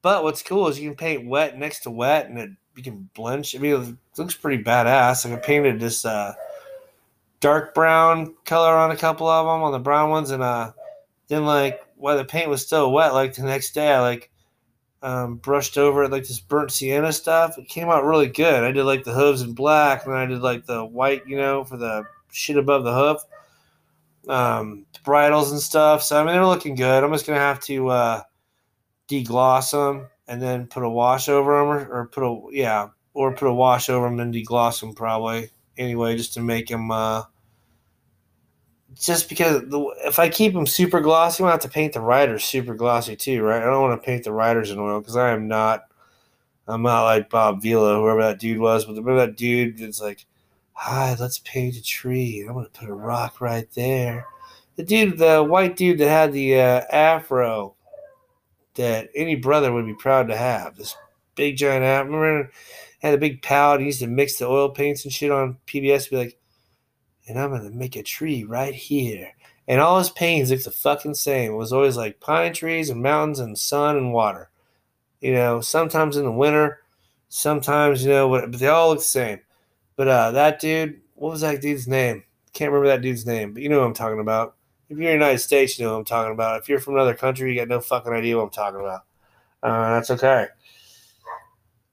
But what's cool is you can paint wet next to wet, and it you can blend. I mean, it looks pretty badass. Like I painted this uh dark brown color on a couple of them on the brown ones, and uh, then like while the paint was still wet, like the next day I like um, brushed over it like this burnt sienna stuff. It came out really good. I did like the hooves in black, and then I did like the white, you know, for the shit above the hoof, um, bridles and stuff. So I mean, they're looking good. I'm just gonna have to uh, degloss them and then put a wash over them, or, or put a yeah, or put a wash over them and degloss them probably anyway, just to make them. Uh, just because the, if I keep them super glossy, I'm gonna have to paint the riders super glossy too, right? I don't want to paint the riders in oil because I am not. I'm not like Bob Vila, whoever that dude was, but remember that dude that's like, "Hi, let's paint a tree. I'm gonna put a rock right there." The dude, the white dude that had the uh, afro, that any brother would be proud to have. This big giant afro. Remember had a big palette. He used to mix the oil paints and shit on PBS. Be like, and I'm gonna make a tree right here. And all his paintings looked the fucking same. It was always like pine trees and mountains and sun and water. You know, sometimes in the winter, sometimes you know, but they all look the same. But uh, that dude, what was that dude's name? Can't remember that dude's name, but you know what I'm talking about. If you're in the United States, you know what I'm talking about. If you're from another country, you got no fucking idea what I'm talking about. Uh, that's okay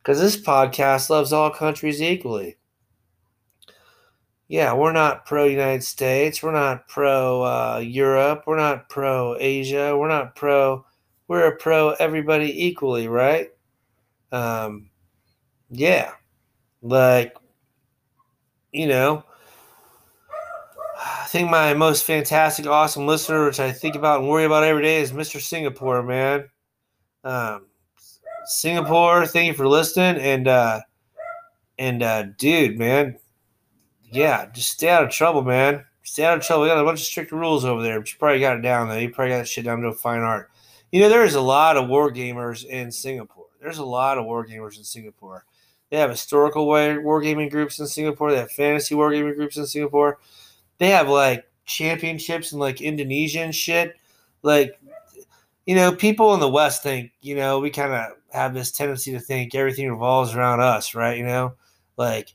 because this podcast loves all countries equally. Yeah, we're not pro United States. We're not pro uh, Europe. We're not pro Asia. We're not pro. We're a pro everybody equally, right? Um, yeah, like you know. I think my most fantastic, awesome listener, which I think about and worry about every day, is Mr. Singapore, man. Um, Singapore, thank you for listening. And uh and uh dude, man, yeah, just stay out of trouble, man. Stay out of trouble. We got a bunch of strict rules over there, but you probably got it down though. You probably got that shit down to a fine art. You know, there's a lot of war gamers in Singapore. There's a lot of war gamers in Singapore. They have historical wargaming groups in Singapore. They have fantasy wargaming groups in Singapore. They have like championships in like Indonesia and shit. Like you know, people in the West think, you know, we kind of have this tendency to think everything revolves around us, right? You know, like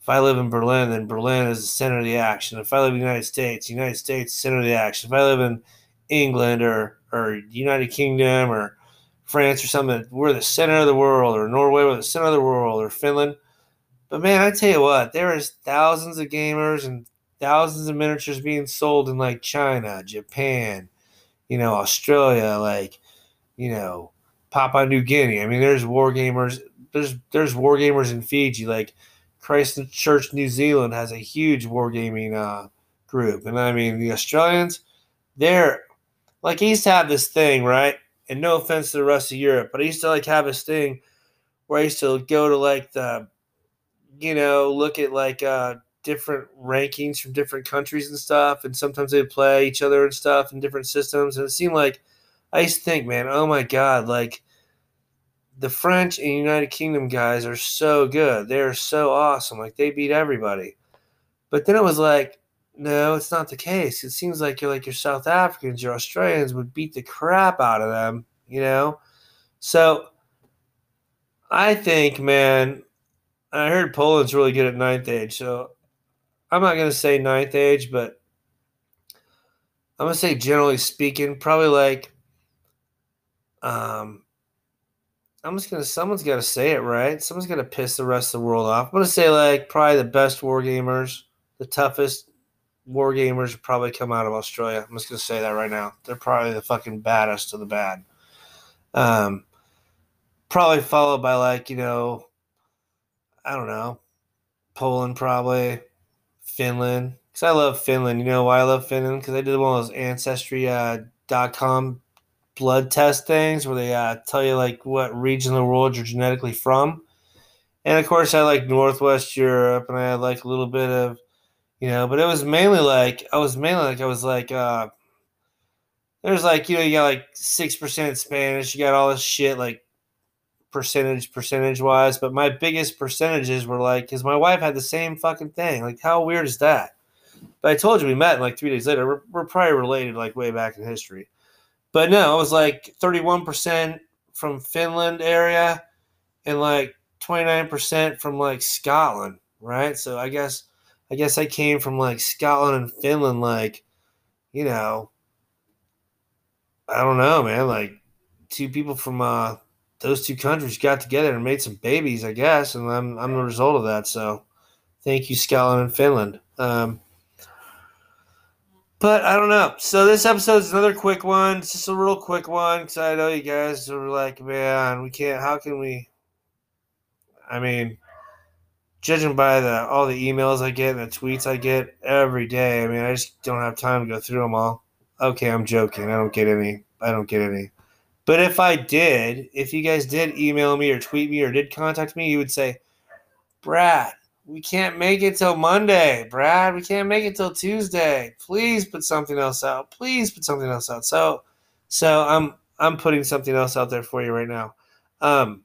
if I live in Berlin, then Berlin is the center of the action. If I live in the United States, United States center of the action. If I live in England or or United Kingdom or France or something, we're the center of the world, or Norway, we're the center of the world, or Finland. But man, I tell you what, there is thousands of gamers and thousands of miniatures being sold in like China, Japan, you know, Australia, like, you know, Papua New Guinea. I mean, there's war gamers. There's there's war gamers in Fiji. Like Christchurch, New Zealand has a huge wargaming uh, group, and I mean the Australians, they're like I used to have this thing, right? And no offense to the rest of Europe, but I used to like have this thing where I used to go to like the, you know, look at like uh, different rankings from different countries and stuff, and sometimes they play each other and stuff in different systems. And it seemed like I used to think, man, oh my god, like the French and United Kingdom guys are so good. They're so awesome. Like they beat everybody. But then it was like, no, it's not the case. It seems like you're like your South Africans, your Australians would beat the crap out of them, you know? So I think, man, I heard Poland's really good at ninth age. So I'm not going to say ninth age, but I'm going to say generally speaking, probably like, um, I'm just gonna. Someone's got to say it right. Someone's got to piss the rest of the world off. I'm gonna say like probably the best war gamers, the toughest war gamers probably come out of Australia. I'm just gonna say that right now. They're probably the fucking baddest of the bad. Um, probably followed by like you know, I don't know, Poland probably, Finland. Cause I love Finland. You know why I love Finland? Because I did one of those ancestry uh, com blood test things where they uh, tell you like what region of the world you're genetically from. And of course, I like Northwest Europe, and I had like a little bit of, you know, but it was mainly like I was mainly like I was like, uh, there's like you know you got like six percent Spanish, you got all this shit like percentage percentage wise, but my biggest percentages were like because my wife had the same fucking thing. Like how weird is that? But I told you we met, like three days later, we're, we're probably related like way back in history. But no, it was like 31% from Finland area and like 29% from like Scotland, right? So I guess I guess I came from like Scotland and Finland like you know I don't know, man, like two people from uh those two countries got together and made some babies, I guess, and I'm I'm the result of that. So thank you Scotland and Finland. Um but I don't know. So this episode is another quick one. It's just a real quick one because I know you guys are like, man, we can't. How can we? I mean, judging by the all the emails I get and the tweets I get every day, I mean, I just don't have time to go through them all. Okay, I'm joking. I don't get any. I don't get any. But if I did, if you guys did email me or tweet me or did contact me, you would say, Brad, we can't make it till Monday, Brad. We can't make it till Tuesday. Please put something else out. Please put something else out. So, so I'm I'm putting something else out there for you right now. Um,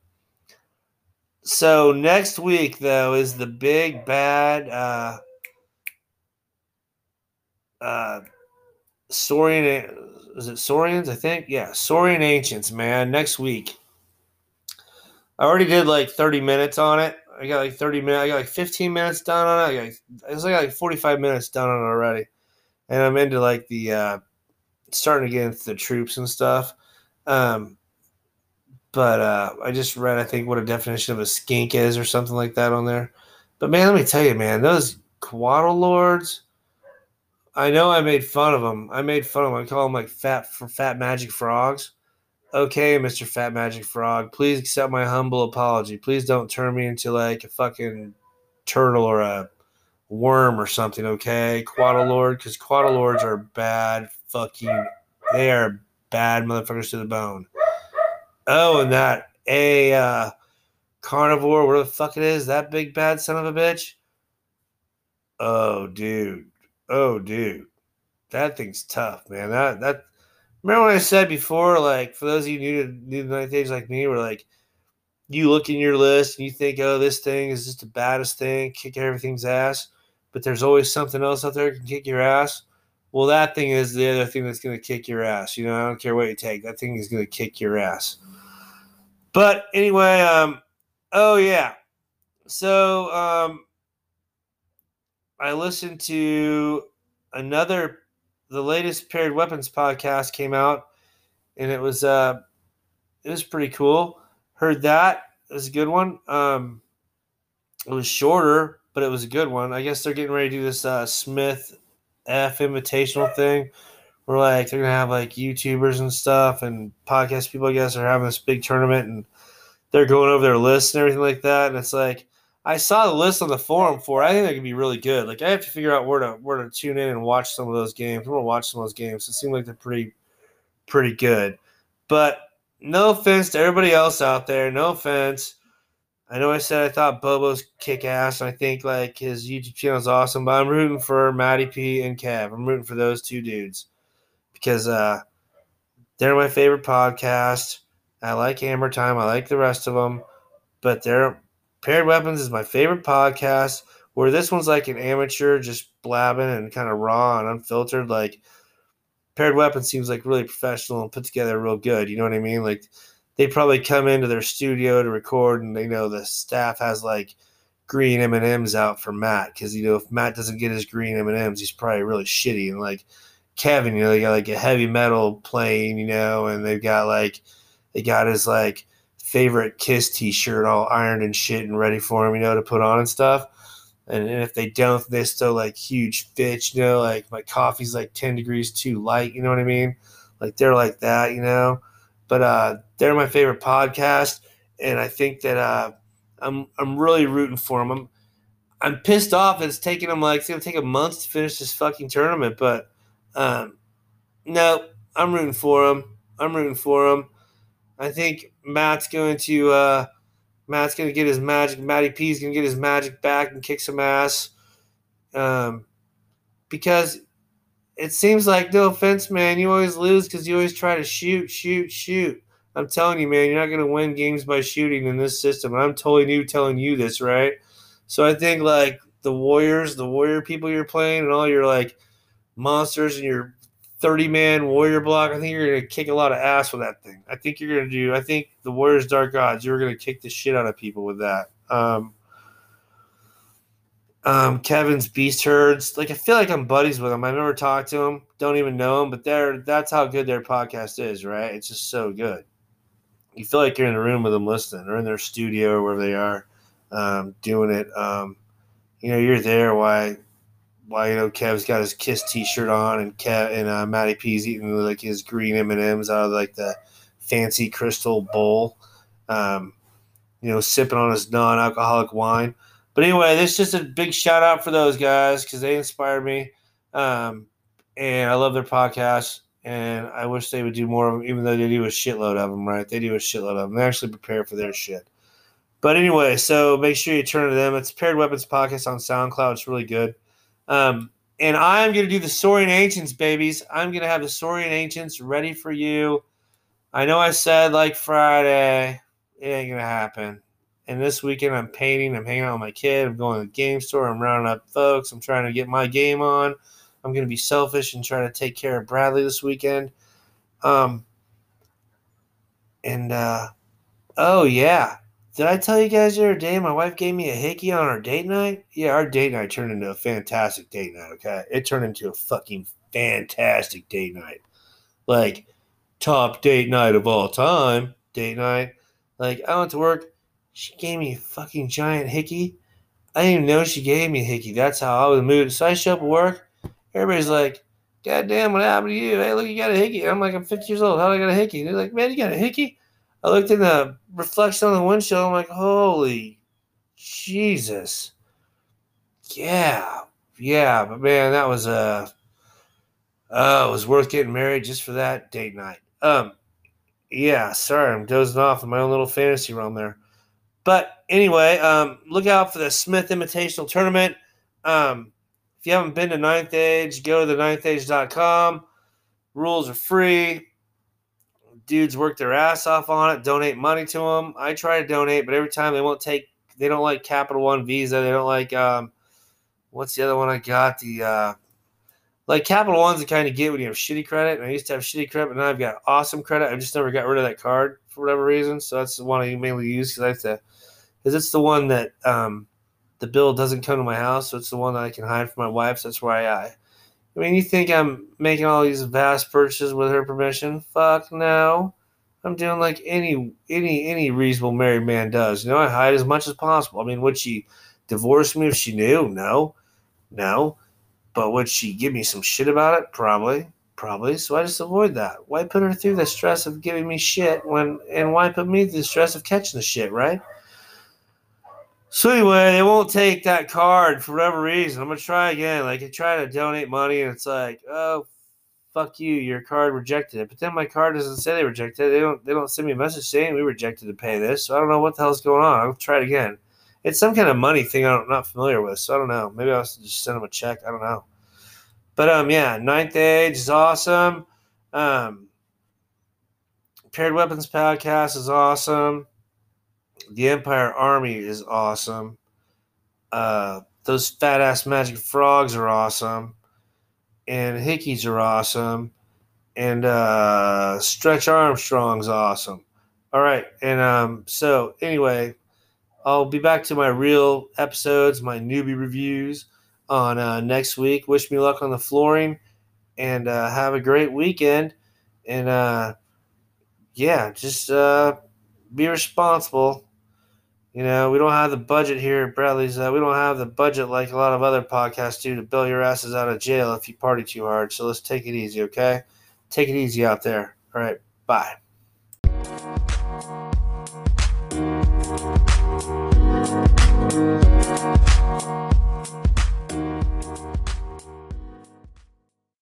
so next week though is the big bad uh, uh, Saurian. Is it Saurians? I think yeah, Saurian Ancients. Man, next week. I already did like 30 minutes on it. I got like 30 minutes. I got like 15 minutes done on it. I got, I was like 45 minutes done on it already. And I'm into like the, uh, starting to get into the troops and stuff. Um, but uh, I just read, I think, what a definition of a skink is or something like that on there. But man, let me tell you, man, those Cuatl Lords, I know I made fun of them. I made fun of them. I call them like fat for fat magic frogs okay, Mr. Fat Magic Frog, please accept my humble apology. Please don't turn me into like a fucking turtle or a worm or something, okay? Cuatl Lord, because Cuatl Lords are bad fucking, they are bad motherfuckers to the bone. Oh, and that a uh, carnivore, where the fuck it is, that big bad son of a bitch. Oh, dude. Oh, dude. That thing's tough, man. That that remember when I said before, like for those of you new to new to ninth age like me, we're like you look in your list and you think, oh, this thing is just the baddest thing, kick everything's ass, but there's always something else out there that can kick your ass. Well, that thing is the other thing that's going to kick your ass. You know, I don't care what you take. That thing is going to kick your ass. But anyway, um, oh yeah. So um, I listened to another the latest paired weapons podcast came out, and it was uh, it was pretty cool. Heard that it was a good one. Um, it was shorter, but it was a good one. I guess they're getting ready to do this uh, Smith F Invitational thing. Where like they're gonna have like YouTubers and stuff and podcast people. I guess are having this big tournament and they're going over their lists and everything like that. And it's like I saw the list on the forum for. It. I think that could be really good. Like I have to figure out where to where to tune in and watch some of those games. I'm gonna watch some of those games. It seems like they're pretty pretty good. But no offense to everybody else out there. No offense. I know I said I thought Bobo's kick ass, and I think like his YouTube channel is awesome. But I'm rooting for Matty P and Kev. I'm rooting for those two dudes because uh, they're my favorite podcast. I like Hammer Time. I like the rest of them, but their Paired Weapons is my favorite podcast. Where this one's like an amateur, just blabbing and kind of raw and unfiltered. Like Paired Weapons seems like really professional and put together real good. You know what I mean? Like they probably come into their studio to record, and they know the staff has like green M and M's out for Matt because you know if Matt doesn't get his green M and M's, he's probably really shitty. And like Kevin, you know, they got like a heavy metal playing, you know, and they've got like they got his like favorite Kiss T-shirt all ironed and shit and ready for him, you know, to put on and stuff. And, and if they don't, they still like huge bitch, you know, like my coffee's like ten degrees too light, you know what I mean? Like they're like that, you know. But uh, they're my favorite podcast, and I think that uh, I'm I'm really rooting for them. I'm I'm pissed off. It's taking them like it's gonna take a month to finish this fucking tournament, but um, no, I'm rooting for them. I'm rooting for them. I think Matt's going to uh, Matt's going to get his magic. Matty P's going to get his magic back and kick some ass. Um, because it seems like no offense, man, you always lose because you always try to shoot, shoot, shoot. I'm telling you, man, you're not going to win games by shooting in this system. I'm totally new telling you this, right? So I think like the Warriors, the Warrior people you're playing, and all your like monsters and your 30 man warrior block. I think you're going to kick a lot of ass with that thing. I think you're going to do, I think the Warriors Dark Gods, you're going to kick the shit out of people with that. Um, um, Kevin's Beast Herds. Like, I feel like I'm buddies with them. I've never talked to them, don't even know them, but they're, that's how good their podcast is, right? It's just so good. You feel like you're in a room with them listening or in their studio or wherever they are um, doing it. Um, you know, you're there. Why? Why you know Kev's got his Kiss T-shirt on, and Kev and uh, Matty P's eating like his green M and M's out of like the fancy crystal bowl, um, you know, sipping on his non-alcoholic wine. But anyway, this is just a big shout out for those guys because they inspired me, um, and I love their podcast. And I wish they would do more of them, even though they do a shitload of them. Right? They do a shitload of them. They actually prepare for their shit. But anyway, so make sure you turn to them. It's Paired Weapons Podcast on SoundCloud. It's really good. Um, and I'm going to do the Saurian Ancients, babies. I'm going to have the Saurian Ancients ready for you. I know I said like Friday, it ain't going to happen. And this weekend, I'm painting. I'm hanging out with my kid. I'm going to the game store. I'm rounding up folks. I'm trying to get my game on. I'm going to be selfish and try to take care of Bradley this weekend. Um, and, uh, oh, yeah. Did I tell you guys the other day my wife gave me a hickey on our date night? Yeah, our date night turned into a fantastic date night, okay? It turned into a fucking fantastic date night. Like, top date night of all time, date night. Like, I went to work. She gave me a fucking giant hickey. I didn't even know she gave me a hickey. That's how I was moved. So I show up at work. Everybody's like, God damn, what happened to you? Hey, look, you got a hickey. I'm like, I'm 50 years old. How do I got a hickey? They're like, man, you got a hickey? I looked in the reflection on the windshield. I'm like, holy Jesus. Yeah. Yeah. But man, that was, uh, uh, it was worth getting married just for that date night. Um, yeah, sorry, I'm dozing off in my own little fantasy realm there. But anyway, um, look out for the Smith Invitational Tournament. Um, if you haven't been to Ninth Age, go to the ninthage.com. Rules are free dudes work their ass off on it, donate money to them. I try to donate, but every time they won't take, they don't like Capital One Visa. They don't like, um, what's the other one I got? The, uh, like Capital One's the kind of get when you have shitty credit. And I used to have shitty credit, but now I've got awesome credit. I just never got rid of that card for whatever reason. So that's the one I mainly use because I have to, because it's the one that, um, the bill doesn't come to my house. So it's the one that I can hide from my wife. So that's why I, I mean, you think I'm making all these vast purchases with her permission? Fuck no. I'm doing like any any any reasonable married man does. You know, I hide as much as possible. I mean, would she divorce me if she knew? No, no. But would she give me some shit about it? Probably, probably. So I just avoid that. Why put her through the stress of giving me shit when, and why put me through the stress of catching the shit, right? So anyway, they won't take that card for whatever reason. I'm gonna try again. Like I try to donate money, and it's like, oh, fuck you, your card rejected it. But then my card doesn't say they rejected it. They don't. They don't send me a message saying we rejected to pay this. So I don't know what the hell's going on. I'll try it again. It's some kind of money thing I'm not familiar with. So I don't know. Maybe I'll just send them a check. I don't know. But um, yeah, Ninth Age is awesome. Um, Paired Weapons Podcast is awesome. The Empire Army is awesome. Uh, those fat ass magic frogs are awesome. And Hickeys are awesome. And uh, Stretch Armstrong's awesome. All right. And um, so, anyway, I'll be back to my real episodes, my newbie reviews on uh, next week. Wish me luck on the flooring and uh, have a great weekend. And uh, yeah, just uh, be responsible. You know, we don't have the budget here at Bradley's. Uh, we don't have the budget like a lot of other podcasts do to bail your asses out of jail if you party too hard. So let's take it easy, okay? Take it easy out there. All right, bye.